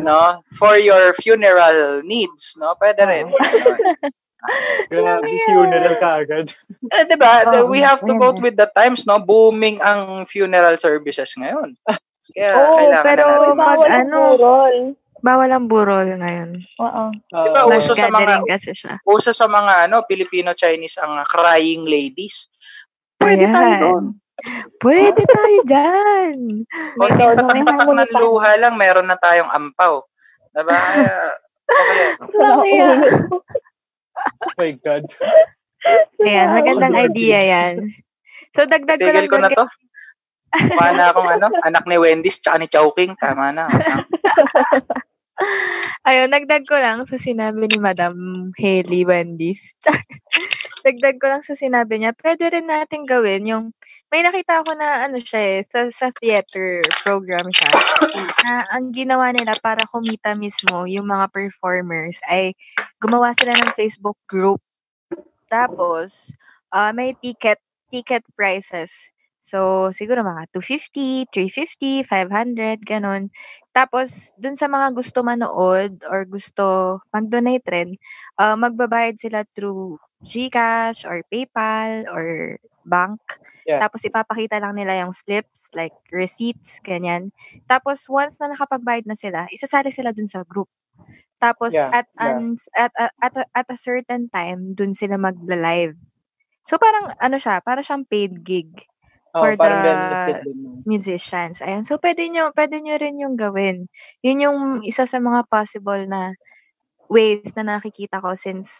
no, for your funeral needs, no? Pwede rin. Grabe, funeral ka agad. Eh, 'di ba? Oo, we have to go with the times, no? Booming ang funeral services ngayon. Kaya Oo, kailangan pero na natin. ang ano, burol. Bawal ang burol ngayon. Oo. Ah, Mass uso sa mga kasi siya. uso sa mga ano, Filipino-Chinese ang uh, crying ladies. Pwede tayo Ayan. doon. Pwede tayo dyan. Todo, may patak-patak ng luha lang, meron na tayong ampaw. Diba? Okay. Oh my God. Ayan, magandang idea yan. So, dagdag ko lang ko na to. Mukha na akong ano, anak ni Wendy's tsaka ni Chowking. Tama na. [laughs] Ayun, nagdag ko lang sa sinabi ni Madam Haley Wendy's. [laughs] dagdag ko lang sa sinabi niya, pwede rin natin gawin yung, may nakita ako na ano siya eh, sa, sa theater program siya, na ang ginawa nila para kumita mismo yung mga performers ay gumawa sila ng Facebook group. Tapos, ah, may ticket, ticket prices. So, siguro mga 250, 350, 500, ganun. Tapos, dun sa mga gusto manood or gusto mag-donate rin, ah, magbabayad sila through GCash or PayPal or bank. Yeah. Tapos, ipapakita lang nila yung slips, like receipts, ganyan. Tapos, once na nakapagbayad na sila, isasali sila dun sa group. Tapos, Yeah, at, yeah. an, at, at, at, a- at a certain time, dun sila magla-live. So, parang, ano siya, parang siyang paid gig Oh, for the musicians. Ayan. So, pwede nyo, pwede nyo rin yung gawin. Yun yung isa sa mga possible na ways na nakikita ko since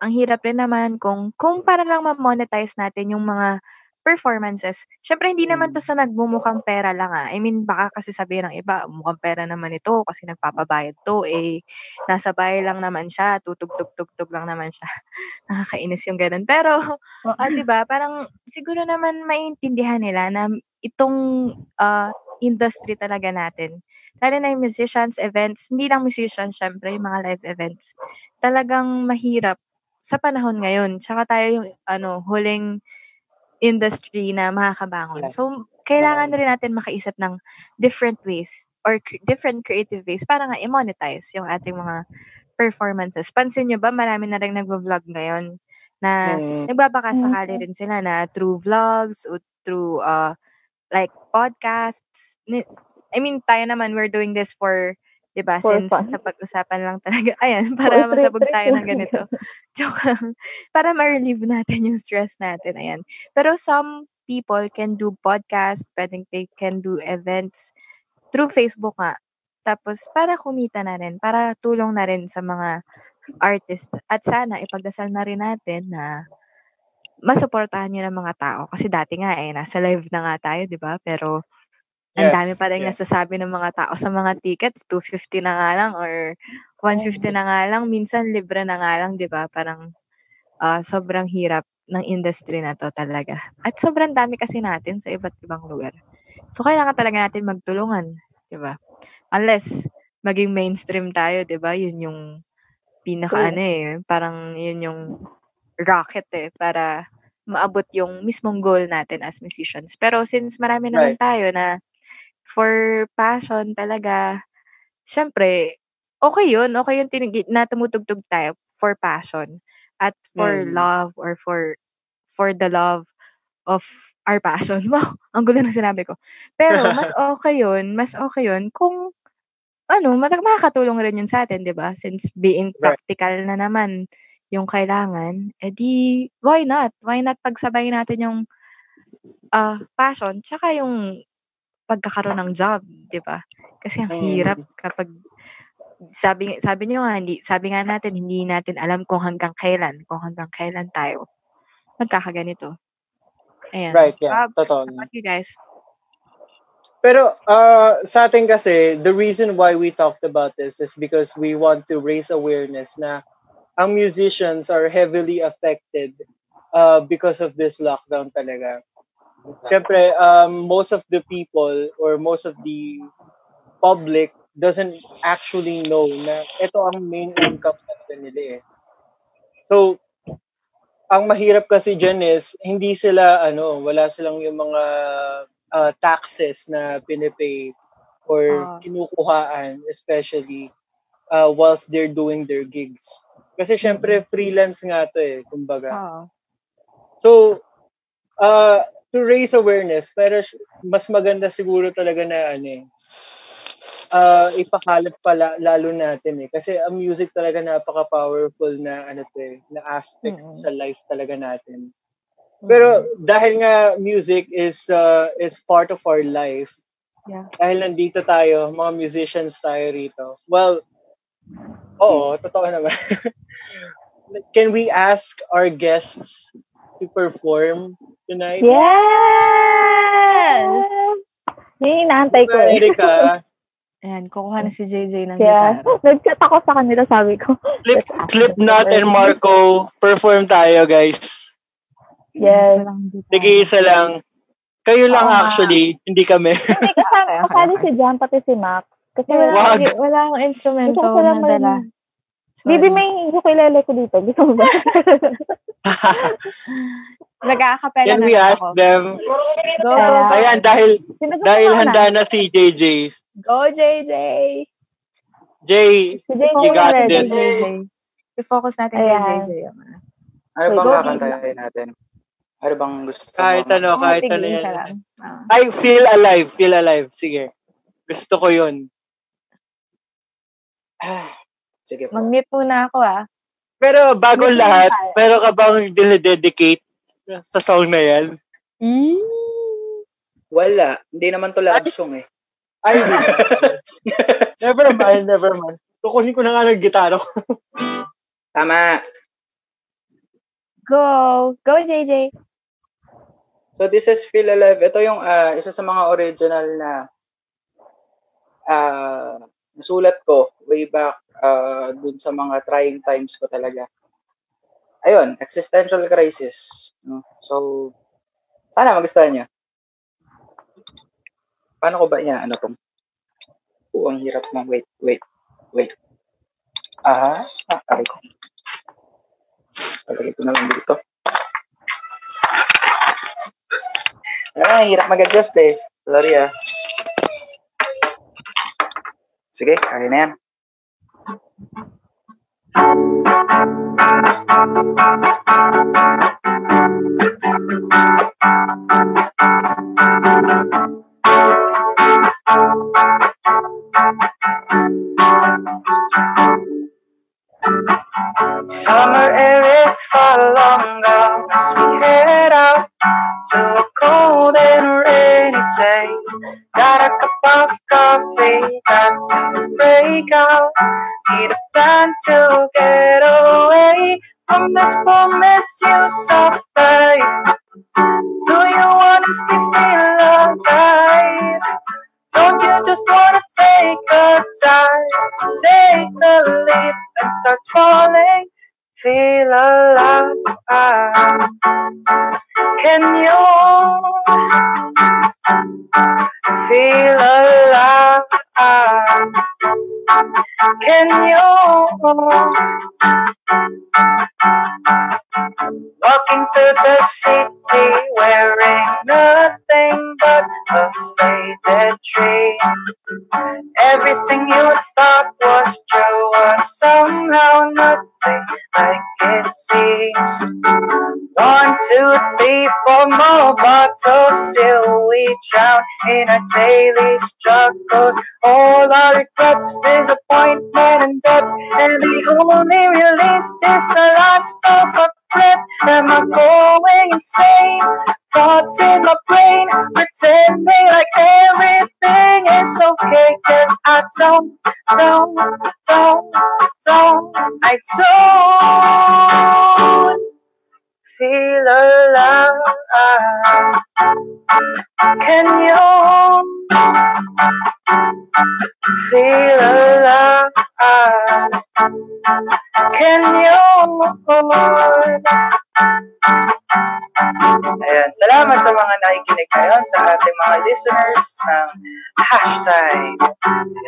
ang hirap rin naman kung, kung para lang ma-monetize natin yung mga performances. Syempre, hindi naman to sa nagmumukhang pera lang ah. I mean, baka kasi sabihin ng iba, mukhang pera naman ito kasi nagpapabayad to. Eh, nasa bahay lang naman siya. Tutug-tug-tug-tug lang naman siya. [laughs] Nakakainis yung ganun. Pero, ah, di ba, parang siguro naman maintindihan nila na itong ah, industry talaga natin, lalo na yung musicians, events, hindi lang musicians, syempre, yung mga live events, talagang mahirap sa panahon ngayon. Tsaka tayo yung ano, huling industry na makakabangon. So, kailangan na rin natin makaisip ng different ways or cre- different creative ways para nga i-monetize yung ating mga performances. Pansin nyo ba, marami na rin nagvo-vlog ngayon na Mm. nagbabaka sakali rin sila na through vlogs o through uh, like podcasts. I mean, tayo naman, we're doing this for, di ba, since fun. napag-usapan lang talaga, [laughs] ayan, para For masabog tayo ng ganito. [laughs] Joke lang. Para ma-relieve natin yung stress natin, ayan. Pero some people can do podcast, pwedeng they can do events through Facebook nga. Tapos, para kumita na rin, para tulong na rin sa mga artist. At sana, ipagdasal na rin natin na masuportahan nyo ng mga tao. Kasi dati nga eh, nasa live na nga tayo, di ba? Pero, ang Yes, dami pa rin yes. nasasabi ng mga tao sa mga tickets, 250 na nga lang or 150 na nga lang, minsan libre na nga lang, 'di ba? Parang ah, sobrang hirap ng industry na to talaga. At sobrang dami kasi natin sa iba't ibang lugar. So kailangan talaga natin magtulungan, 'di ba? Unless maging mainstream tayo, 'di ba? Yun yung pinaka ano eh, parang yun yung rocket eh para maabot yung mismong goal natin as musicians. Pero since marami naman Right. tayo na for passion talaga, syempre, okay yun. Okay yung tinig- na tumutugtog tayo for passion at for Mm. love or for for the love of our passion. [laughs] Wow, ang gulo ng sinabi ko. Pero mas [laughs] okay yun, mas okay yun kung ano, makakatulong rin yun sa atin, di ba? Since being practical na naman yung kailangan, edi, why not? Why not pagsabay natin yung ah passion, tsaka yung pagkakaroon ng job, di ba? Kasi ang hirap kapag sabi sabi niyo nga hindi sabi nga natin hindi natin alam kung hanggang kailan, kung hanggang kailan tayo magkakaganito. Ayan. Right, yeah. How Totoo. about you guys? Pero uh, sa atin kasi, the reason why we talked about this is because we want to raise awareness na ang musicians are heavily affected uh, because of this lockdown talaga. Siyempre, um, most of the people or most of the public doesn't actually know na ito ang main income talaga nila eh. So, ang mahirap kasi dyan is, hindi sila, ano, wala silang yung mga uh, taxes na pinipay or Ah. kinukuhaan, especially uh, whilst they're doing their gigs. Kasi syempre, freelance nga to eh, kumbaga. Oo. So, uh, to raise awareness, pero mas maganda siguro talaga na ano eh, uh, ipakalat pala lalo natin eh. Kasi ang music talaga napaka-powerful na ano to eh, na aspect Mm. sa life talaga natin. Pero dahil nga music is uh, is part of our life, Yeah. dahil nandito tayo, mga musicians tayo rito. Well, oo, totoo naman. [laughs] Can we ask our guests to perform tonight? Yes! Yung inaantay ko eh. Erika, [laughs] Ayan, kukuha na si JJ ng Kaya, gitara. nag-chat ako sa kanila, sabi ko. Slip, Slipknot and Marco, perform tayo, guys. Yes. Nag-iisa lang. Kayo lang nga. actually, hindi kami. Hindi kasama, kasali si Jam, pati si Max. Kasi Wala, Wag. wala, akong instrumento na dala. May- Bibi, may ukulele ko dito. Gusto mo ba? [laughs] Nag-aakapela Can na we ask ako. them? Go, go, go. Ayan, dahil, Sino gusto dahil handa na si JJ. Go, JJ! Jay, Si JJ you got ready. this. JJ. I-focus natin kay. JJ. Ano bang go, kakantahin natin? Ano bang gusto Kahit mo? ano, kahit ano Tingin ka yan. lang. Ah. Ay, feel alive, feel alive. Sige. Gusto ko yun. [sighs] [laughs] Sige po. Mag-mute muna ako ah. Pero bago lahat, pero ka bang dinededicate sa song na yan? Wala. Hindi naman to love song eh. Ay, di ba? [laughs] never mind, never mind. Kukunin ko na nga ng gitara ko. [laughs] Tama. Go! Go, JJ! So this is Feel Alive. Ito yung ah, isa sa mga original na ah nasulat ko way back ah, dun sa mga trying times ko talaga. Ayun, existential crisis. No? So, sana magustuhan niyo. Paano ko ba yan? Ano tong? Oo, ang hirap na. Wait, wait, wait. Aha. Ah, aray ko. Talagay ko na lang dito. Ah, hirap mag-adjust eh. Sorry ah. Sige, kaya na yan. Summer air is far longer as we head out to a cold and rainy day. Got a cup of coffee, got to break out. Need a plan to get away from this fullness you suffer. Do you honestly feel alive? Don't you just wanna take a time, take the leap and start falling? Feel alive. Can you feel alive? Can you walking through the city wearing nothing but a faded dream? Everything you thought was true was somehow nothing like it seems. One, two, three, four more bottles till we drown in our daily struggles. All our regrets, disappointment, and debts, and the only release is the last of our breath. Am I going insane? Thoughts in my brain, pretending like everything is okay. Cause I don't, don't, don't, don't, I don't feel alive. Can you feel alive? Can you? Ayan, salamat sa mga nakikinig ngayon sa ating mga listeners ng hashtag.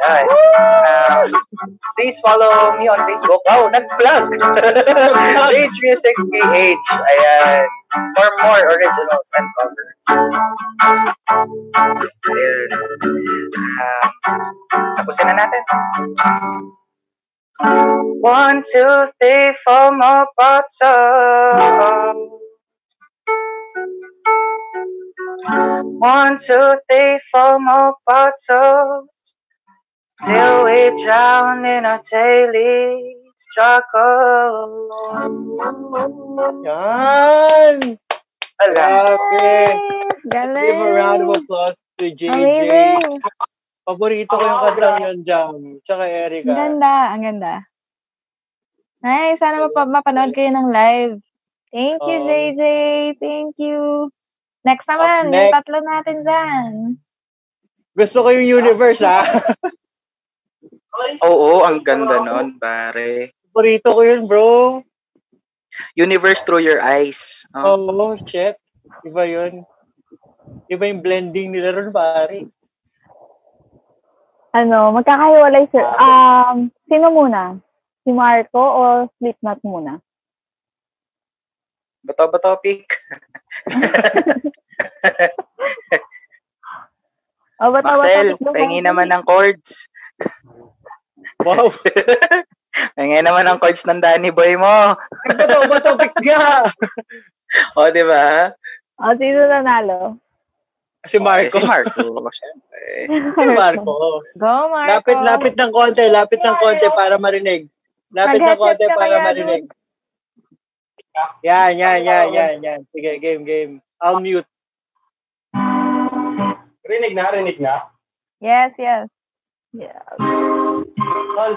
Ayan. Um, please follow me on Facebook. Wow, nag-plug! [laughs] Rage Music PH. Ayan. For more originals and covers. Ayan. Um, tapusin na natin. One, two, three, four more bottles. One, two, three, four more bottles till we drown in our daily struggle. Yan! Grabe! Galing! Give a round of applause to JJ. Amazing! Paborito ko yung kantang yun, Jam. Tsaka Ang Erica. ganda, ang ganda. Nice, sana mapa- mapanood kayo ng live. Thank you, Um, JJ. Thank you. Next naman, yung next. tatlo natin dyan. Gusto ko yung universe, ha? [laughs] Oo, ang ganda nun, pare. Paborito ko yun, bro. Universe through your eyes. Oh. Oh, shit. Iba yun. Iba yung blending nila ron, pare. Ano, magkakahiwalay sir. Um, sino muna? Si Marco o Slipknot muna? Bato ba topic? [laughs] O, ba't Marcel, pahingi naman ng chords. Wow. [laughs] pahingi naman ng chords ng Danny Boy mo. Bato ba topic nga? [laughs] o, di ba? O, sino nanalo? Si Marco. Si Marco, syempre. [laughs] Si Marco. Go, Marco. Lapit, lapit ng konti. Lapit ng konti para marinig. Lapit ng konti para marinig. Yan, yan, yan, yan, yan. Sige, game, game. I'll mute. Rinig na, rinig na. Yes, yes. Yeah. Tol,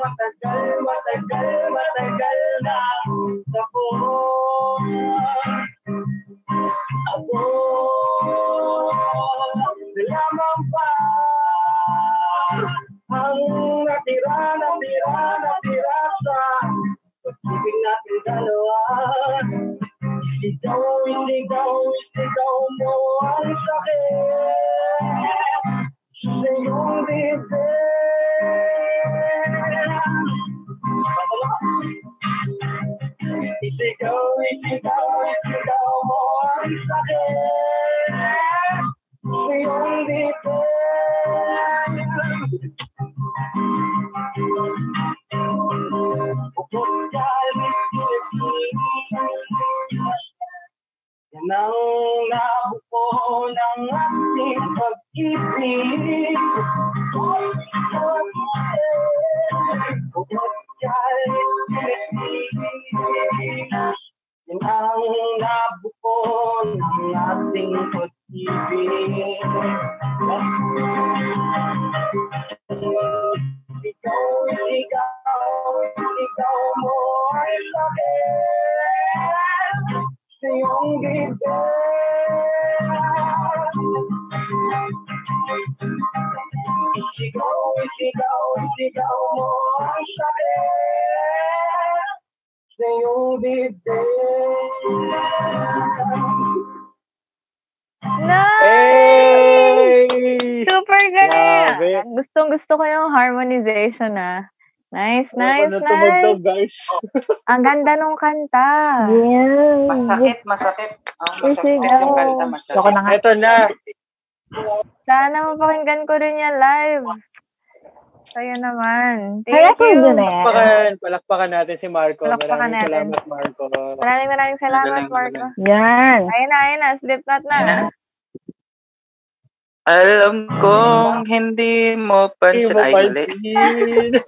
matagal, matagal harmonization ah. Nice, nice, Ano nice. tumugtog, guys? [laughs] Ang ganda nung kanta. Yes. Masakit, masakit. Sige. masakit yung kanta, masakit. Ako na nga. Ito na. Sana mapakinggan ko rin yan live. Kaya naman. Kaya Thank ko you. yun eh. Palakpakan, palakpakan natin si Marco. Palakpakan Maraming natin. salamat, Marco. Maraming maraming salamat, Marco. Yan. Ayun na, ayun na. Slipknot na. Ayan na. Alam kong hindi mo Hindi pansin. mo Ay, mali. pansin. [laughs]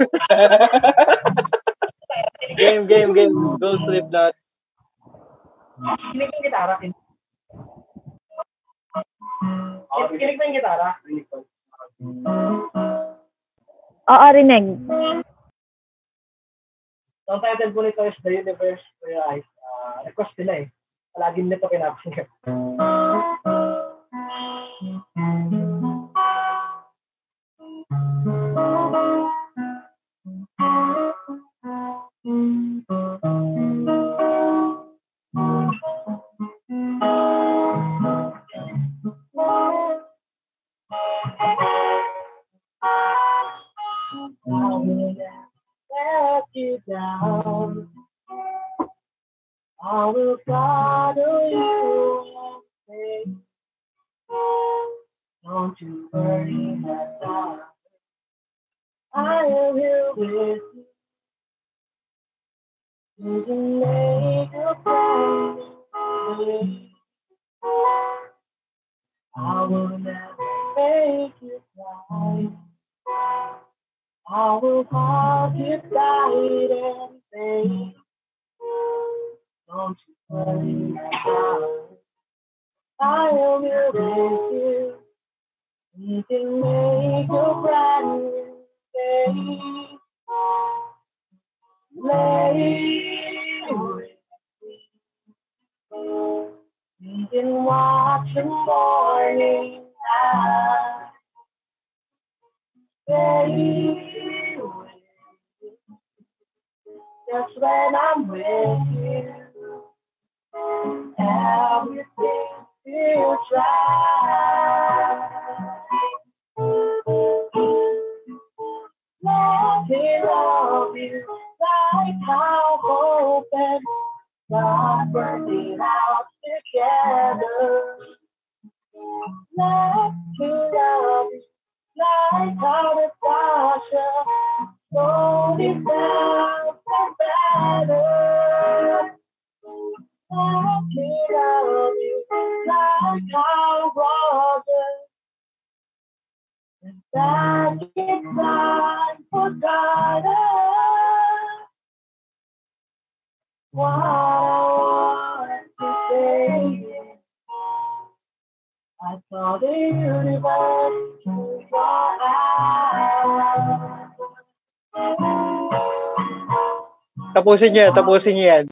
game, game, game. Go Slipknot. Kinig ng gitara. Kinig ng gitara. Oo, rinig. So, ang title po nito is The Universe for Your Eyes. Ah, request nila eh. Palagi nito you down. I will follow you Don't you worry, darling. I am here with you. You can make a promise. I will never make you cry. I will hold you tight and say, Don't you worry about. I am here with you. We can make a brand new day. We can watch the morning when I'm with you, everything feels right. Me love you like how hope and God worked it out together. Let me love you like how the Sasha slowly felt so better. Let me love you like how roses and back in time forgotten. What I want to say is I saw the universe through your eyes. Tapusin niya, tapusin niya yan.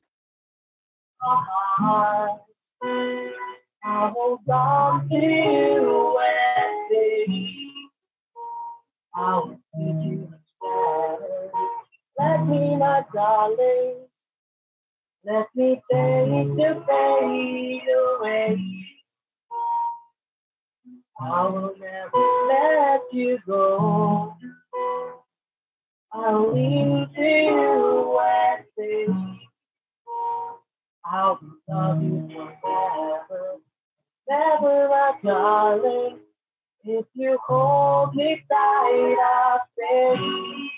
I will Let me, my darling, let me take the fade away. I will never let you go. I'll lean to you and say, I'll love you forever. Never, my darling. If you hold me tight, I'll stay.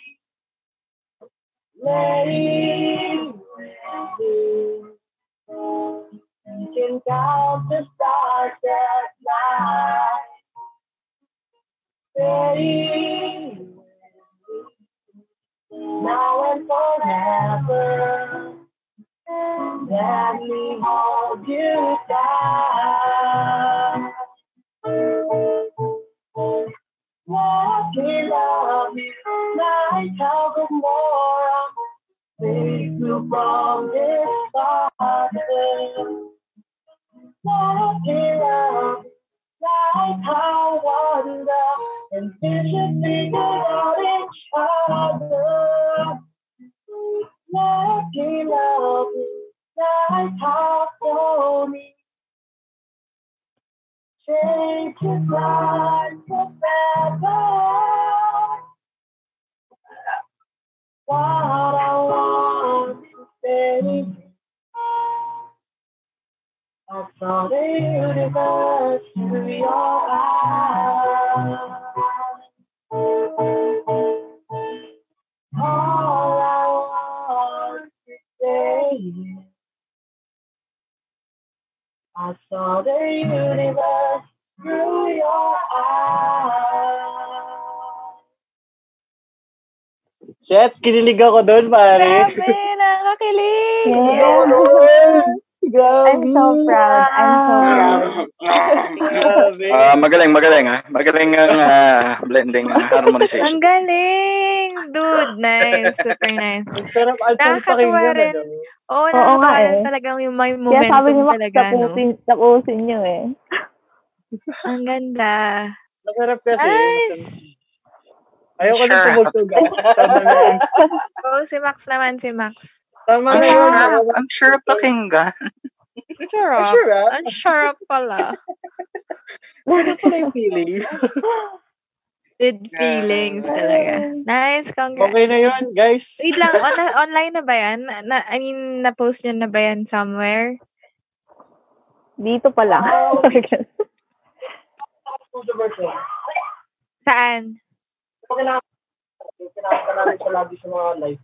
Lay with you. You can count the stars at night. Stay with you. Now and forever. Let me hold you tight. Let me love you like how the more take you from this garden. Let me love you like how wonder and vision figure out each other. Let me love you my top slowly. Changes life forever. What I want saw the universe through your eyes. All I want to say is I saw the universe through your eyes. Shit, kinilig ako doon, pare. Grabe, ako doon. Grabe. I'm so proud. I'm so proud. Grabe. Ah, magaling, magaling ah. Magaling ang ah, blending, ang harmonization. Ang galing. Dude, nice. Super nice. Sarap, ang sarap pakinggan. rin. Ano? Oo, Oo nakakatawa nga rin eh. talagang yung may Kaya sabi ni momentum Max, talaga, no? tapusin, tapusin nyo eh. Ang ganda. Masarap kasi. Ay! Masarap. Ayoko Sure. na yun. [laughs] Oo, si Max naman, si Max. Tama na yun. sarap, ang sarap pakinggan. Sure. Ah, Sure ah. Ang sarap pala. [laughs] Ano pala yung feeling? With feelings talaga. Nice, congrats. Okay na yun, guys. Wait lang, [laughs] on- online na ba yan? Na, I mean, na-post nyo na ba yan somewhere? Dito pa lang. Saan? Pag kailangan, siya lagi sa mga live.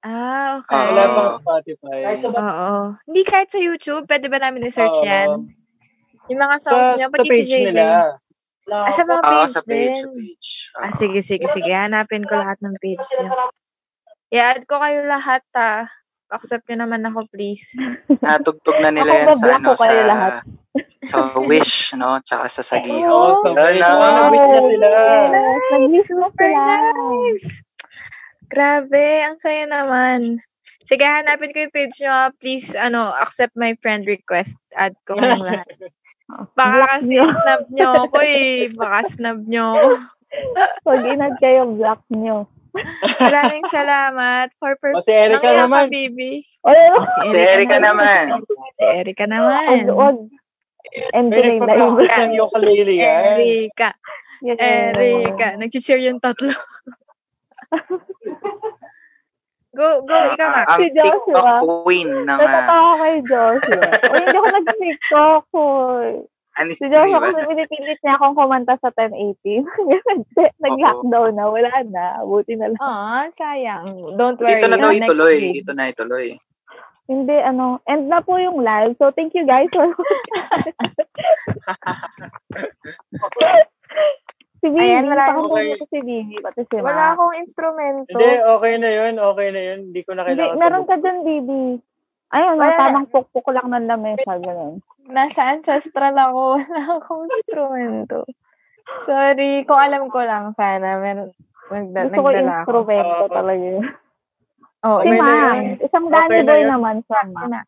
Ah, okay. Ah, Wala pang Spotify. Kahit sa Oo. Hindi kahit sa YouTube, pwede ba namin i-search Oo. yan? Yung mga Sa, songs sa pati page si JJ. nila. Ah, sa mga Oo, page Ah, sa page, din. sa page. Ah, sige, sige, sige. Hanapin ko lahat ng page nyo. I-add ko kayo lahat, ah. Accept nyo naman ako, please. [laughs] Natugtog na nila Ako, yan sa bablock ano, ko kayo sa lahat. sa Wish, no? Tsaka sa [laughs] Sagiho. Oo, sa Lalo page. na. Oo, nag-wish na sila. Nag-miss na Super nice! Grabe, ang saya naman. Sige, hanapin ko yung page nyo. Please, ano, accept my friend request. Add ko [laughs] kayong lahat. Baka kasi snap nyo ako eh. Baka snap nyo. Pag inad kayo, block nyo. Maraming salamat for per... O, si Erica Nangiyak naman. ka, baby. O, ano? Si Erica naman. Si Erica naman. wag. And May nagpa-practice ng ukulele yan. Erika. Erika. Nag-cheer yung tatlo. Go, go, ikaw, Max. Ah, ang Si. TikTok queen ng ah, Natatawa kay Joshua. [laughs] O, hindi ako nag-tiktok. hoy. ano Si Joshua kasi pinipilit niya akong kumanta sa 1080. [laughs] Nag- Nag-lockdown na. Wala na. Buti na lang. Aw, sayang. Don't worry. Dito na daw ituloy. week. Dito na ituloy. Hindi, ano, end na po yung live. So, thank you guys for [laughs] Bibi, Ayan, wala- pakinggan okay. mo si Bibi, pati si Wala Ma. akong instrumento. Hindi, okay na yun. Okay na yun. Hindi ko na Hindi, kailangan meron ka dyan, Bibi. Ayun, Wala. tamang pukpuk lang ng lamesa, gano'n. Nasa ancestral ako. [laughs] Wala akong instrumento. Sorry. Kung alam ko lang, sana. Meron, nagda, Gusto ko nagdala ako. instrumento talaga yun. Oh, Si yun. isang Okay Danny na Boy yun. naman siya. Max.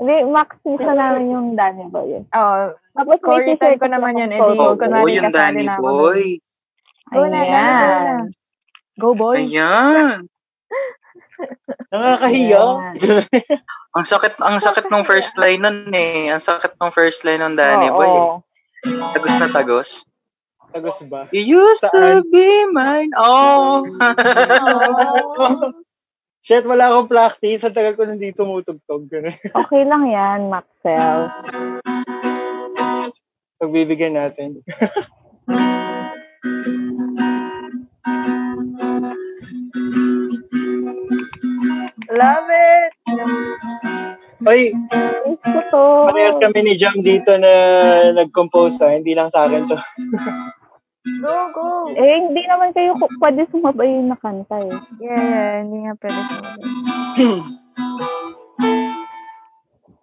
Hindi, Max, isa namin yung Danny Boy. eh. Oh, Tapos may Core t-shirt ko naman yun, photo. edi Oo, kunwari yung kasali Danny na Boy. Go na, go na. Ayan. Go, boy. Ayan. [laughs] Nakakahiya. Ang sakit, ang sakit ng first [laughs] line nun eh. Ang sakit ng first line ng Danny Oo. Boy. eh. Tagos na tagos. Tagos ba? You used to Saan? be mine. Oh. [laughs] Shit, wala akong practice. Ang tagal ko nandito tumutugtog. [laughs] Okay lang yan, Maxel. Pagbibigyan natin. [laughs] Love it! Oy, parehas kami ni Jam dito na nag-compose ha. Hindi lang sa akin to. [laughs] Go, go! Eh, hindi naman kayo pwede sumabay na kanta eh. Yeah, yeah. Hindi nga pwede sumabay.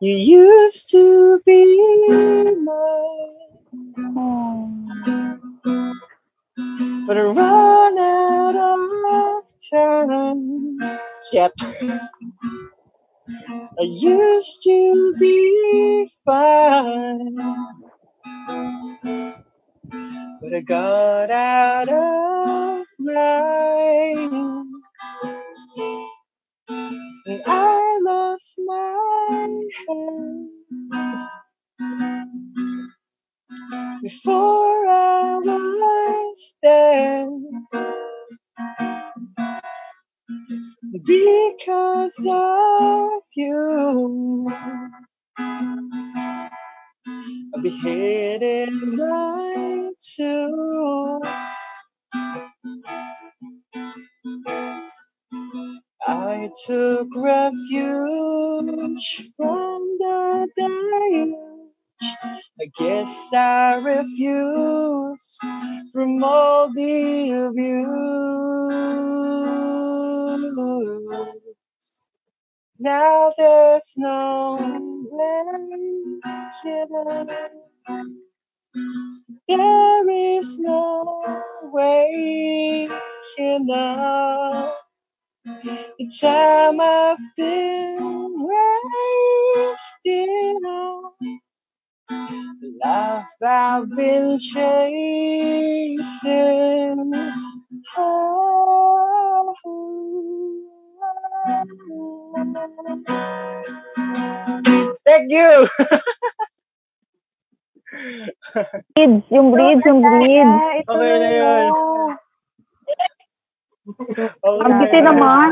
You used to be mine. Oh. But I run out of time. Shit. I used to be fine. But I got out of line. And I lost my head before I was there. Because of you, I'll be headed right to. I took refuge from the deluge. I guess I refuse from all the abuse. Now there's no way. There is no way out. The time I've been wasting on the life I've been chasing. Oh. Thank you. Bridge, yung bridge, yung bridge. Okay na yun. Okay Ang na biti naman.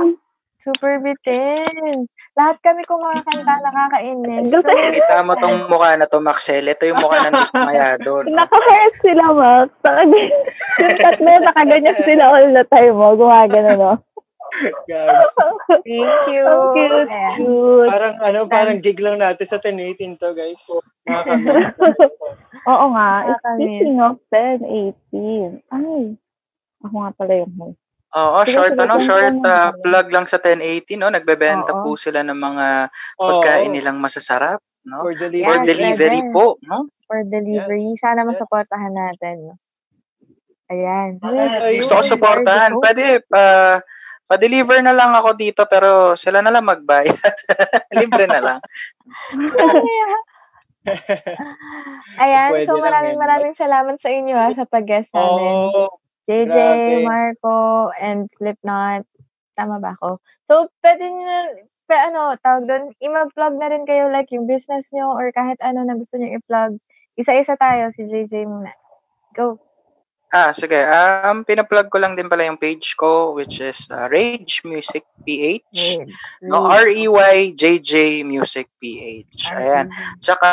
Super bitin. Lahat kami kumakanta, nakakainis. Gusto Kita mo tong mukha na to, Maxel. Ito yung mukha ng dismayado. No? Naka-heart sila, Max. [laughs] Yung tatlo, nakaganyan sila all the time, mo. Gumagano, no? Guys, Thank you. Ang cute, Ayan. cute. parang ano, parang gig lang natin sa 1018 to, guys. Oo nga. Speaking of 10, 18. Ay, ako nga pala yung host. Oo, Sige, short ano, short uh, plug lang sa 1080, no? Nagbebenta Oo. po sila ng mga Oo, pagkain nilang masasarap, no? For delivery. For delivery po, no? For delivery. Sana masuportahan natin. no? Ayan. Ay, Gusto ko supportahan. Pwede, pa, pa-deliver na lang ako dito, pero sila na lang magbayad. [laughs] Libre na lang. [laughs] Ayan. Pwede So maraming maraming salamat sa inyo ha, sa pag-guest namin. Oo. JJ, grabe. Marco, and Slipknot. Tama ba ako? So, pwede nyo na, pa, ano, tawag doon, i-mag-plug na rin kayo, like, yung business nyo or kahit ano na gusto nyo i-plug. Isa-isa tayo, si JJ muna. Go. Ah, sige. Um, pinaplug ko lang din pala yung page ko, which is uh, Rage Music PH. No, R-E-Y-J-J Music PH. Ayan. Tsaka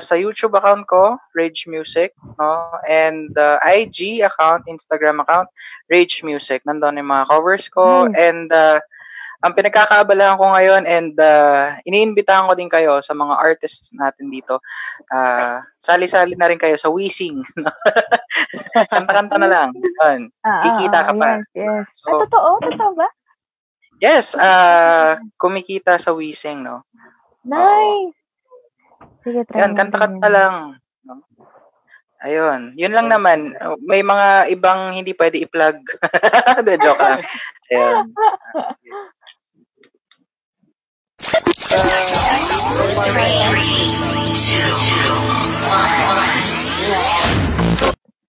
sa YouTube account ko, Rage Music, no? And uh, IG account, Instagram account, Rage Music. Nandun yung mga covers ko. Nice. And uh, ang pinagkakaabalahan ko ngayon and uh, iniimbitahan ko din kayo sa mga artists natin dito. Uh, sali-sali na rin kayo sa no? [laughs] Kanta-kanta na lang. Yun. Ah, Kikita ka pa. Yes, yes. So- ah, totoo? Totoo ba? Yes, uh, kumikita sa Weezing, no? Nice! Sige, try Yan, kanta-kanta lang. Ayun, yun lang naman. May mga ibang hindi pwede i-plug. [laughs] De, joke lang. Ayun. [laughs]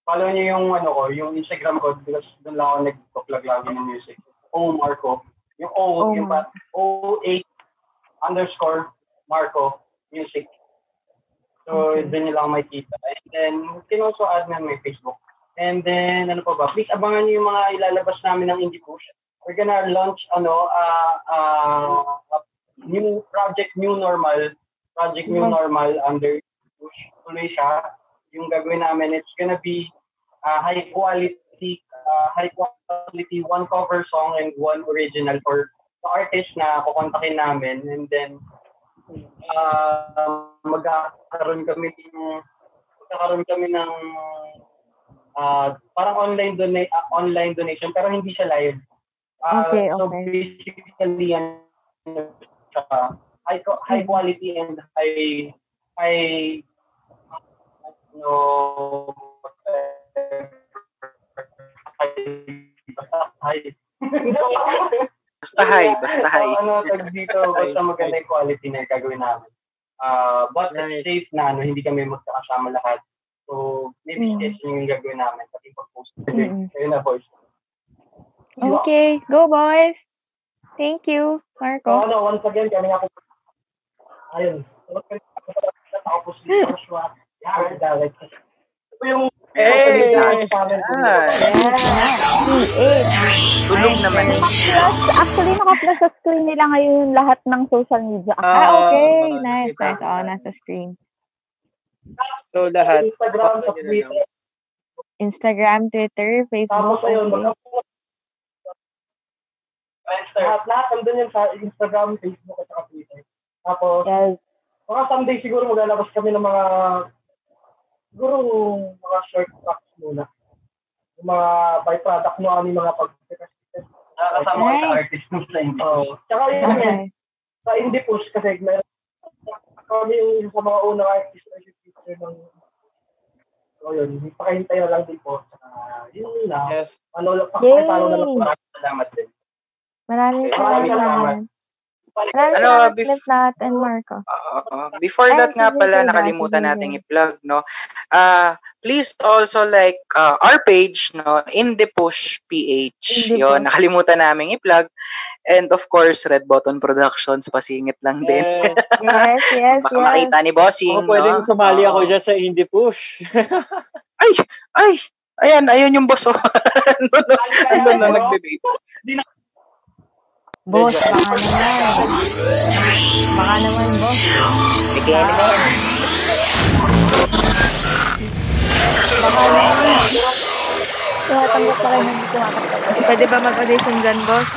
Follow niyo yung ano ko, yung Instagram ko because doon lang ako nag-vlog lagi ng music. O Marco. Yung O, O yung pa, O8 underscore Marco Music. So, Okay. doon niyo lang may kita. And then, you can also add na may Facebook. And then, ano pa ba? Please abangan niyo yung mga ilalabas namin ng Indie Push. We're gonna launch, ano, uh, uh, new project, new normal. Project New Mhm. Normal under Push. Tuloy siya. Yung gagawin namin, it's gonna be uh, high quality, uh, high quality one cover song and one original for the artist na kukontakin namin. And then, uh, magkakaroon kami ng magkakaroon kami ng uh, parang online donate uh, online donation pero hindi siya live. Uh, Okay, So okay. basically yan siya, high co- high quality and high high no basta high. Basta hi, basta hi. So, ano, tag dito, [laughs] basta maganda yung quality na yung gagawin namin. Uh, but Nice. it's safe na, ano, hindi kami magkakasama lahat. So, maybe Mm. sketch yung gagawin namin pati pag-post. Mm. Ayun na, boys. Okay, go boys! Thank you, Marco. ano, once again, kami ako ayun. Tapos si Joshua, yeah, direct. Ito yung Hey! Tulong naman. Plus, actually, naka-plus sa screen nila ngayon lahat ng social media. Ah, okay. Ah, nice, nakita nice. ko. Oo, nasa screen. So, lahat. Instagram. Twitter. Instagram, Twitter, Tapos Facebook. Mag- lahat, lahat nandun yun sa Instagram, Facebook, at saka Twitter. Tapos, Yes. mga someday siguro maglalabas kami ng mga siguro mga short tracks muna. Yung mga byproduct mo aming mga pag Nakakasama ko sa artist mo sa Indie Push. Tsaka yun Okay. sa Indie Push kasi meron kami yung isa sa mga unang artist na yung feature ng So yun, pakihintay na lang din po. Tsaka yun na. Yes. Ano, pakipalo na lang po. Maraming salamat din. Maraming Okay, maraming salamat. salamat. Maraming Ano, salamat, bef- Slipknot and Marco. Oo. before that nga pala, nakalimutan nating i-plug, no? Uh, please also like uh, our page, no? In the Push PH. In the Yun, nakalimutan namin i-plug. And of course, Red Button Productions, pasingit lang din. Yes, [laughs] yes, Baka yes. makita ni Bossing, pwedeng no? kumali ako Oo. dyan sa Indie Push. [laughs] Ay! Ay! Ayan, ayan yung boss. oh. [laughs] Ano na, ano na nagbe-vape. Boss, baka naman. Baka naman, boss. Sige naman. Baka naman. Tumatanggap pa rin hindi tumatanggap. Pwede ba mag-audition dyan, boss?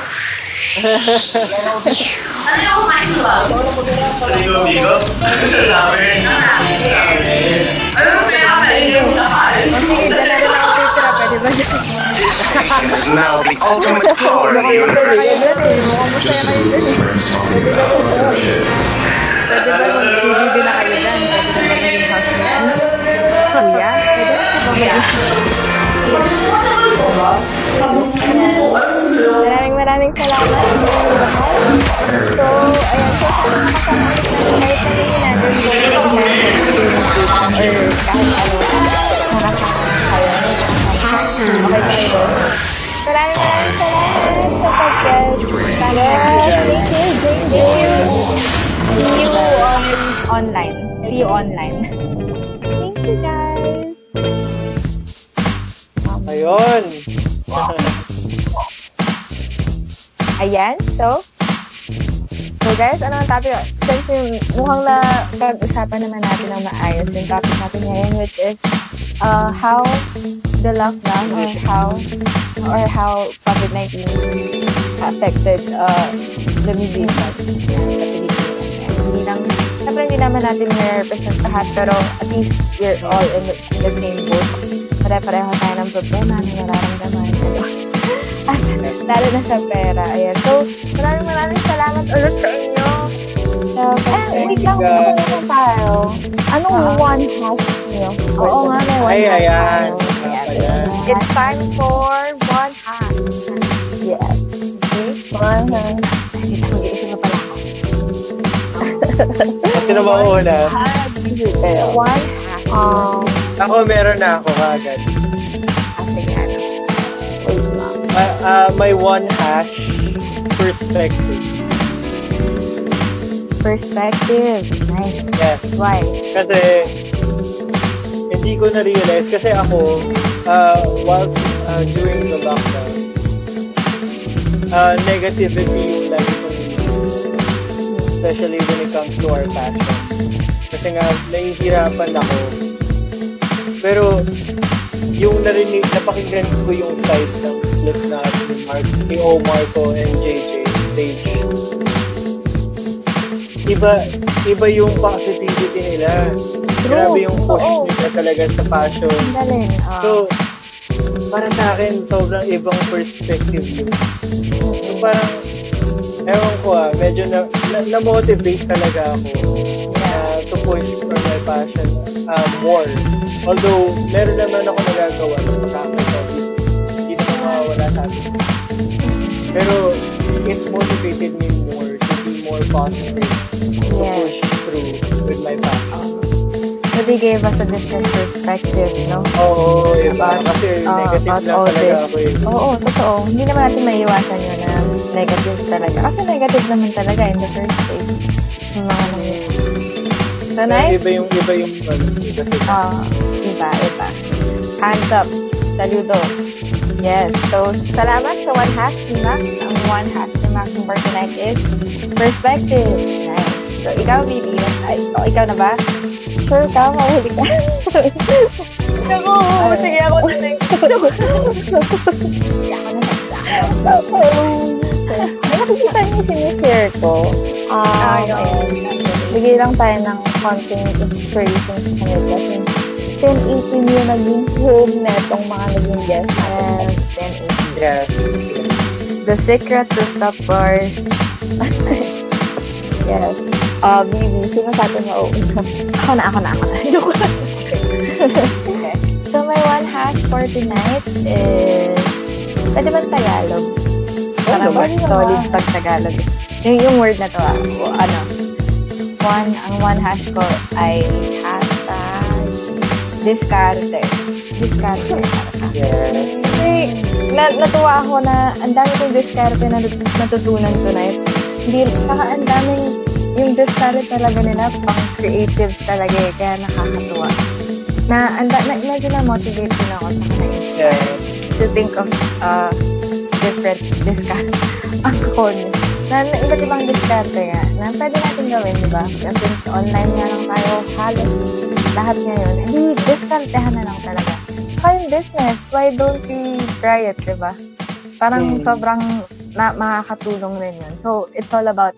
Ano yung kumain ko ah? Ano yung pinakamalagay mo na kain? O sige, dyan na rin ako titira. Pwede ba dyan? is [laughs] now the ultimate power in the universe. Kayo dyan eh. Mukhang masaya kayo dyan eh. Friends talking about fucked up shit. Pwede ba mag-DVD na kayo dyan? Pwede ba maging housemate? Kuya, pwede ba maging Matagal ko ba? Sabi niya po, ano sila? Maraming maraming salamat sa inyong lahat. So, ayan. So, sana makasama ulit natin kahit sabihin natin kung ano yung or kahit ano. Kayo. Okay? Maraming maraming salamat sa you, thank online. See you online. Thank you, guys. Ayun. Ayan, so, so guys, ano ang topic? Since mukhang na pag-usapan naman natin ng maayos yung topic natin ngayon, which is uh, how the lockdown or how or how COVID-19 affected uh, the musicians. Hindi lang, syempre hindi naman natin i-represent lahat, pero at least we're all in the, in the same boat. Pare-pareho tayo ng problema na nararamdaman. [laughs] At lalo na sa pera. Ayan. So, maraming maraming salamat ulit sa inyo. Eh, wait lang, ano tayo. Anong one hash niyo? Oo nga, may one Ay, hash ayan. It's time for one hack. Yes. Okay? One hash. Ay, mag-iisip na pala ako. Sino ba una? One hack. Um, Ako meron na ako kagad. Ah, sige, ano. wait lang. Uh, uh, my one hash perspective. Perspective. Nice. Yes. Why? Kasi hindi ko na-realize kasi ako uh, whilst uh, during the lockdown uh, negativity yung lagi kong especially when it comes to our passion kasi nga nahihirapan ako pero yung narinig napakinggan ko yung side ng Slipknot ni Mark ni Omar ko and JJ Page iba iba yung positivity nila. Grabe yung push Oo. nila talaga sa passion. Galing. Ah. so para sa akin sobrang ibang perspective. So parang ewan ko ah medyo na, na, na-motivate talaga ako uh, to push for my passion uh, more. Although meron naman ako nagagawa sa pagkakataon hindi naman mawawala sa akin. Pero it motivated me more to be more positive Yes. push through with my passion So they gave us a different perspective, no? Oo, iba. Kasi Ah, negative lang talaga this. ako eh. Oo, totoo. Hindi naman natin maiiwasan yun na negative talaga. Kasi negative naman talaga in the first place. Yung mga nangyayari. Tonight, Iba yung, iba yung, ano, iba Ah, iba, iba. Hands up. Saludo. Yes. So, salamat sa one hash ni Max. Ang one hash ni Max for tonight is perspective. Nice. So, ikaw, Bibi. Ay, oh, ikaw na ba? Sure ka, mahuli ka. Ako, sige ako na lang. May nakikita niyo sinishare ko. Um, Ay, oo. ayan. Bigay lang tayo ng konting inspiration sa kanila. Since 10-18 yung naging home na itong mga naging guests natin. Yes, 10, Yes. The secret to stop bars. [laughs] Yes. Uh, Bibi, sino sa atin mauuna? Ako na, ako na, ako na. [laughs] Okay. So, my one hash for tonight is... Pwede ba Tagalog? Para Oh, mas solid pag Tagalog. Yung, yung word na to, ah, o, ano, one, ang one hash ko ay hashtag discarte. Discarte. Yes. Kasi, na, natuwa ako na ang dami kong discarte na nat- natutunan tonight. Hindi, saka ang daming yung discarte talaga nila pang creative talaga eh, kaya nakakatuwa. Na, anda, na, medyo na-motivate din ako sa kanila Yes. to think of uh, different. [laughs] Ang corny. Na, na iba't ibang discarte nga na pwede natin gawin, di ba? Kasi online nga lang tayo, halos lahat ngayon. Hindi, discartehan na lang talaga. Kaya yung business, why don't we try it, di ba? Parang Hmm. sobrang na, makakatulong rin yun. So, it's all about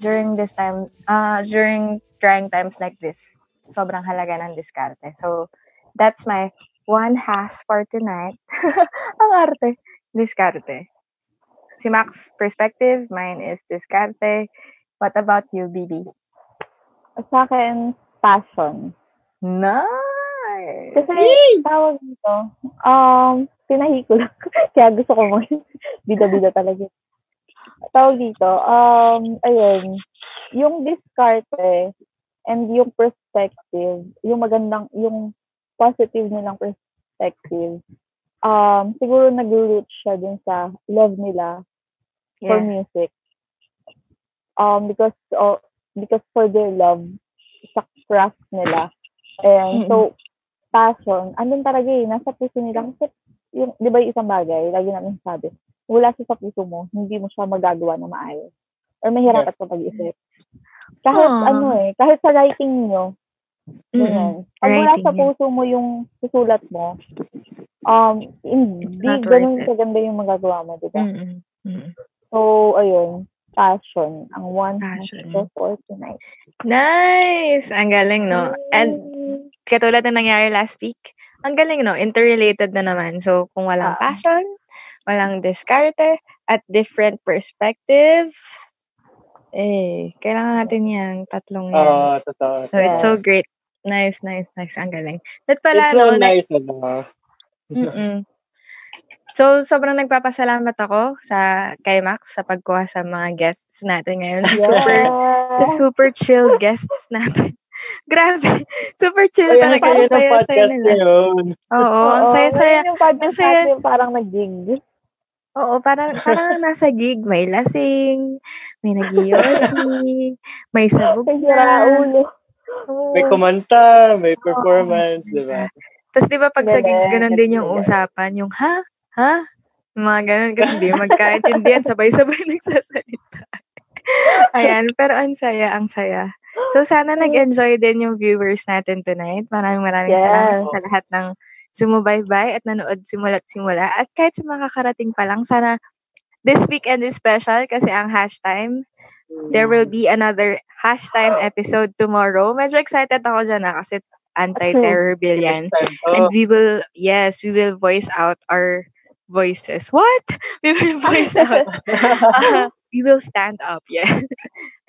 during this time, uh, during trying times like this, sobrang halaga ng diskarte. So, that's my one hash for tonight. [laughs] Ang arte. Diskarte. Si Max perspective, mine is diskarte. What about you, Bibi? Sa akin, passion. Nice! Kasi, tawag dito, um, pinahi ko lang. [laughs] Kaya gusto ko mo, bida-bida talaga. Tawag dito, um, ayun, yung discarte and yung perspective, yung magandang, yung positive nilang perspective, um, siguro nag-root siya dun sa love nila for Yeah. music. Um, because, oh, because for their love sa craft nila. And so, passion, andun talaga eh, nasa puso nila. Kasi, yung, di ba yung isang bagay, lagi namin sabi, wala siya sa puso mo, hindi mo siya magagawa na maayos. Or mahirap Yes. ka pag-isip. Kahit Aw. ano eh, kahit sa writing nyo, ganyan. Pag wala sa puso mo yung susulat mo, um, hindi ganun kaganda yung magagawa mo, di ba? Mm-mm. So, ayun, passion, ang one Passion. for tonight. Nice! Ang galing, no? And katulad na nangyari last week, ang galing, no? Interrelated na naman. So, kung walang Ah. passion, walang diskarte, at different perspective, eh, kailangan natin yan, tatlong yan. Oo, totoo. so, it's so great. Nice, nice, nice. Ang galing. That pala, It's so no? na- nice, ano. Mm-mm. So, sobrang nagpapasalamat ako sa kay Max sa pagkuha sa mga guests natin ngayon. Super, sa super chill guests natin. [laughs] Grabe. Super chill Kaya talaga. kayo Ang ng saya-saya podcast nila. ngayon. Oo, ang Oo, saya-saya. yung podcast ang saya- natin parang nag-gig. Oo, parang, parang nasa gig. May lasing, may nagiyosi, may sabog na. ulo. Oo. May kumanta, may performance, di ba? Tapos di ba pag sa gigs, ganun din yung usapan. Yung, ha? Ha? Yung Mga ganun. Kasi hindi magkaintindihan. Sabay-sabay [laughs] nagsasalita. Ayan. Pero ang saya, ang saya. So, sana nag-enjoy din yung viewers natin tonight. Maraming maraming Yes. salamat sa lahat ng sumubaybay at nanood simula't simula. At kahit sa mga kakarating pa lang, sana this weekend is special kasi ang hash time. There will be another hash time episode tomorrow. Medyo excited ako dyan na kasi anti-terror bill yan. Time. And Oh, we will, yes, we will voice out our voices. What? [laughs] We will voice out. Ah, [laughs] we will stand up, [laughs] yeah.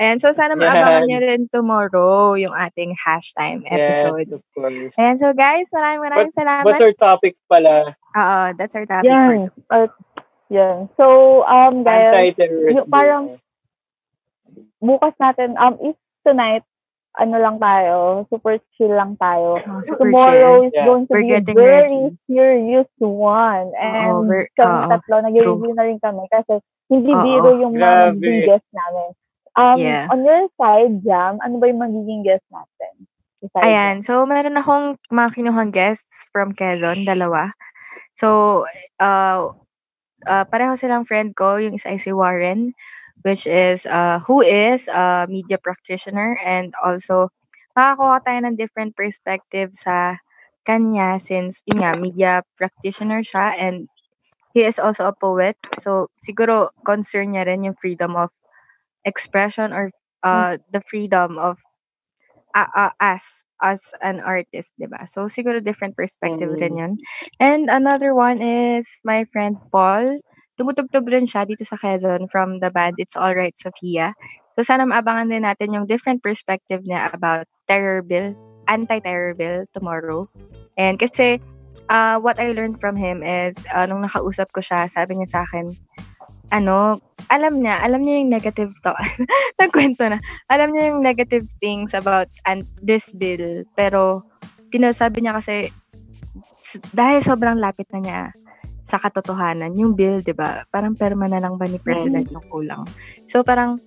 And so sana maabangan Yan. niyo rin tomorrow yung ating hashtime yes, episode. of course. Ayan, so guys, maraming maraming salamat. What's our topic pala? Oo, that's our topic. Yan. Uh, yan. So, um, guys, Anti-terrorist. yung parang- bukas natin, um, if tonight, ano lang tayo, super chill lang tayo. Oh, super Tomorrow chill. is Yeah. going to We're be a very ready. serious one. And we're- kami oo, tatlo, nag-review na rin kami kasi hindi Oo, biro yung mga magiging guest namin. Um, Yeah. On your side, Jam, ano ba yung magiging guest natin? Besides Ayan. So, meron akong mga kinuhang guests from Quezon, dalawa. So, uh, uh, pareho silang friend ko. Yung isa ay si Warren, which is, uh, who is a media practitioner and also, makakuha tayo ng different perspective sa kanya since, yun nga, media practitioner siya and he is also a poet. So, siguro, concern niya rin yung freedom of expression or uh, the freedom of uh, uh, as as an artist, 'di ba? So siguro different perspective rin 'yun. And another one is my friend Paul. Tumutugtog rin siya dito sa Quezon from the band It's Alright Sophia. So sana maabangan din natin yung different perspective niya about terror bill, anti-terror bill tomorrow. And kasi uh, what I learned from him is uh, nung nakausap ko siya, sabi niya sa akin, ano, alam niya, alam niya yung negative to. [laughs] Nagkwento na. Alam niya yung negative things about an- this bill. Pero, tinasabi niya kasi, dahil sobrang lapit na niya sa katotohanan, yung bill, di ba? Parang perma na lang ba ni President yung kulang? So, parang,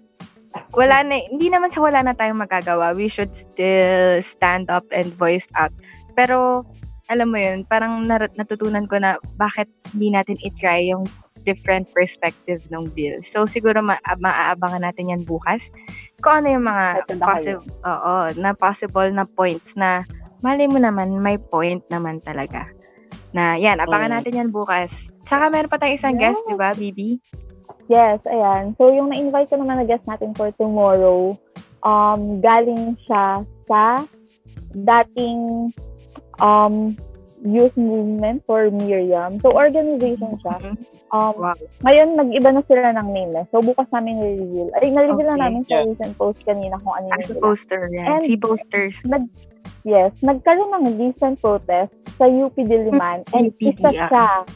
wala na, hindi naman sa wala na tayong magagawa. We should still stand up and voice out. Pero, alam mo yun, parang natutunan ko na bakit hindi natin itry yung different perspective ng bill. So, siguro ma- maaabangan natin yan bukas. Kung ano yung mga possible, oo, na possible na points na mali mo naman, may point naman talaga. Na, yan, abangan Mm. natin yan bukas. Tsaka meron pa tayong isang guest, di ba, Bibi? Yes, ayan. So, yung na-invite ko naman na guest natin for tomorrow, um, galing siya sa dating um, youth movement for Miriam. So, organization siya. Um, Wow. Ngayon, nag-iba na sila ng name eh. So, bukas namin i-reveal. Ay, na-reveal na Okay. namin sa Yeah. recent post kanina kung ano As a poster. And- si posters. Nag, yes, nagkaroon ng recent protest sa UP Diliman and UP, isa siya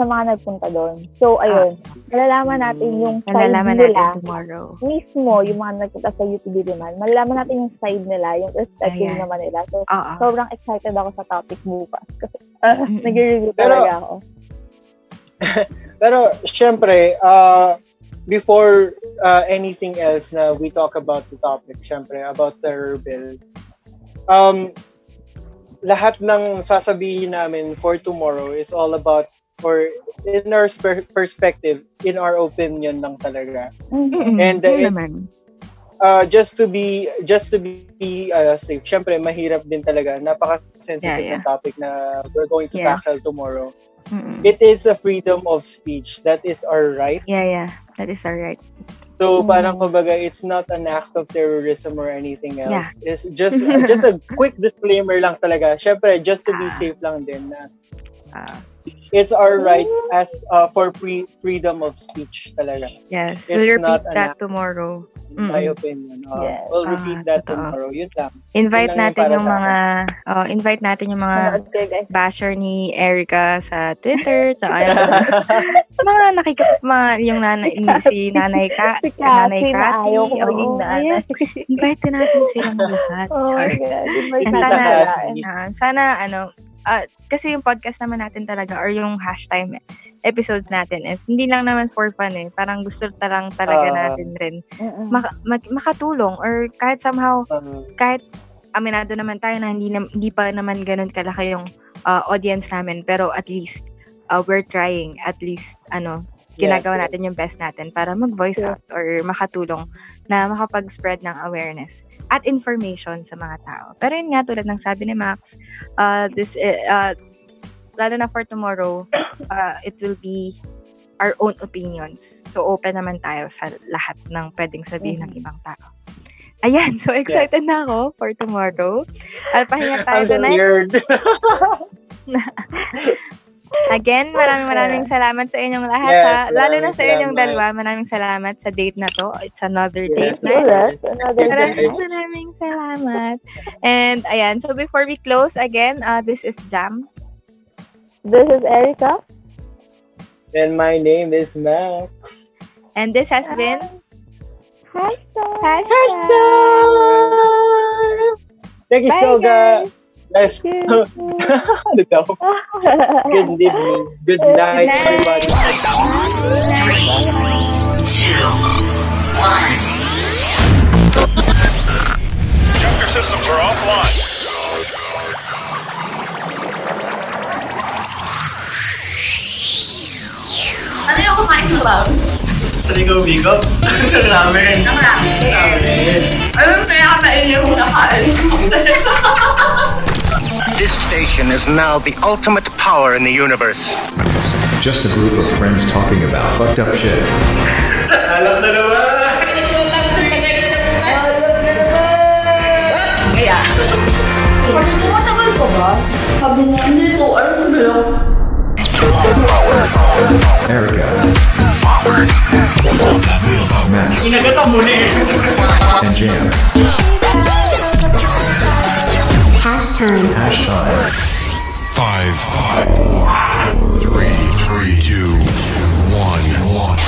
sa mga nagpunta doon. So, ayun, malalaman natin yung side Malalaman nila natin tomorrow. mismo yung mga nagpunta sa UP Diliman. Malalaman natin yung side nila, yung perspective Ayan. naman nila. So, Oo. sobrang excited ako sa topic bukas. [laughs] Kasi, uh, Mm-mm. nag-review Pero- talaga ako. [laughs] Pero, syempre, uh, before uh, anything else na we talk about the topic, syempre, about terror bill, um, lahat ng sasabihin namin for tomorrow is all about, or in our perspective, in our opinion lang talaga. Mhm. And, uh, it- Uh, just to be, just to be uh, safe, syempre, mahirap din talaga. Napaka-sensitive Yeah, yeah. topic na we're going to Yeah. tackle tomorrow. Mm-mm. It is a freedom of speech. That is our right. Yeah, yeah. That is our right. So Mm. parang kumbaga it's not an act of terrorism or anything else. Yeah. It's just [laughs] just a quick disclaimer lang talaga. Syempre just to be Ah. safe lang din na Ah, it's our right as uh, for pre- freedom of speech talaga. yes. It's We'll not repeat that act. tomorrow. In my Mm-mm. opinion. Uh, Yes. We'll repeat Ah, that totoo. tomorrow. Yun lang. Invite Yun lang yung natin yung sa mga oh, invite natin yung mga guys. basher ni Erica sa Twitter, tsaka yung [laughs] mga nakikip mga yung nanay ni si Nanay Ka, Si Nanay Cathy. ayaw ko maging Oo, nanay. Invite natin silang lahat. [laughs] Oh my Char. God. Sana, Cassie. ah, sana ano, ah, kasi yung podcast naman natin talaga or yung hashtag episodes natin is hindi lang naman for fun eh. Parang gusto lang talaga Ah. natin rin maka- mag- makatulong or kahit somehow Um, kahit aminado naman tayo na hindi, nam- hindi pa naman ganun kalaki yung uh, audience namin pero at least uh, we're trying at least ano ginagawa yes, natin yung best natin para mag-voice Yeah. out or makatulong na makapag-spread ng awareness at information sa mga tao. Pero yun nga, tulad ng sabi ni Max, uh, this, i- uh, lalo na for tomorrow, [coughs] uh, it will be our own opinions. So, open naman tayo sa lahat ng pwedeng sabihin ng ibang tao. Ayan, so excited na ako for tomorrow. At pahinga [laughs] tayo I'm so tonight. weird. [laughs] Again, maraming maraming salamat sa inyong lahat. Yes, ha? Lalo na sa inyong salamat. dalawa. Maraming salamat sa date na to. It's another Yes, date night. Yes, another. Maraming day. maraming salamat. And ayan, so before we close again, uh, this is Jam. This is Erica. And my name is Max. And this has been Hashtag. Hashtag. Thank you Bye, so guys. Yes. [laughs] Good evening. Good night, everybody. Three, two, one. Computer systems are offline. Ano yung kumain ng love? Sa ligaw-bigaw? [laughs] Ramen. Ang ramen. Ramen. Alam mo, kaya kakainin yung nakain. [laughs] This station is now the ultimate power in the universe. Just a group of friends talking about fucked up shit. Alam na naman. Kaya. Kasi tumatagal ko ba? Sabi niya, hindi, 2 hours na lang. Erica. Max Inagatan mo na eh. and Jam. Hash time. Hash time. Five, five, four, three, three, two, one, one.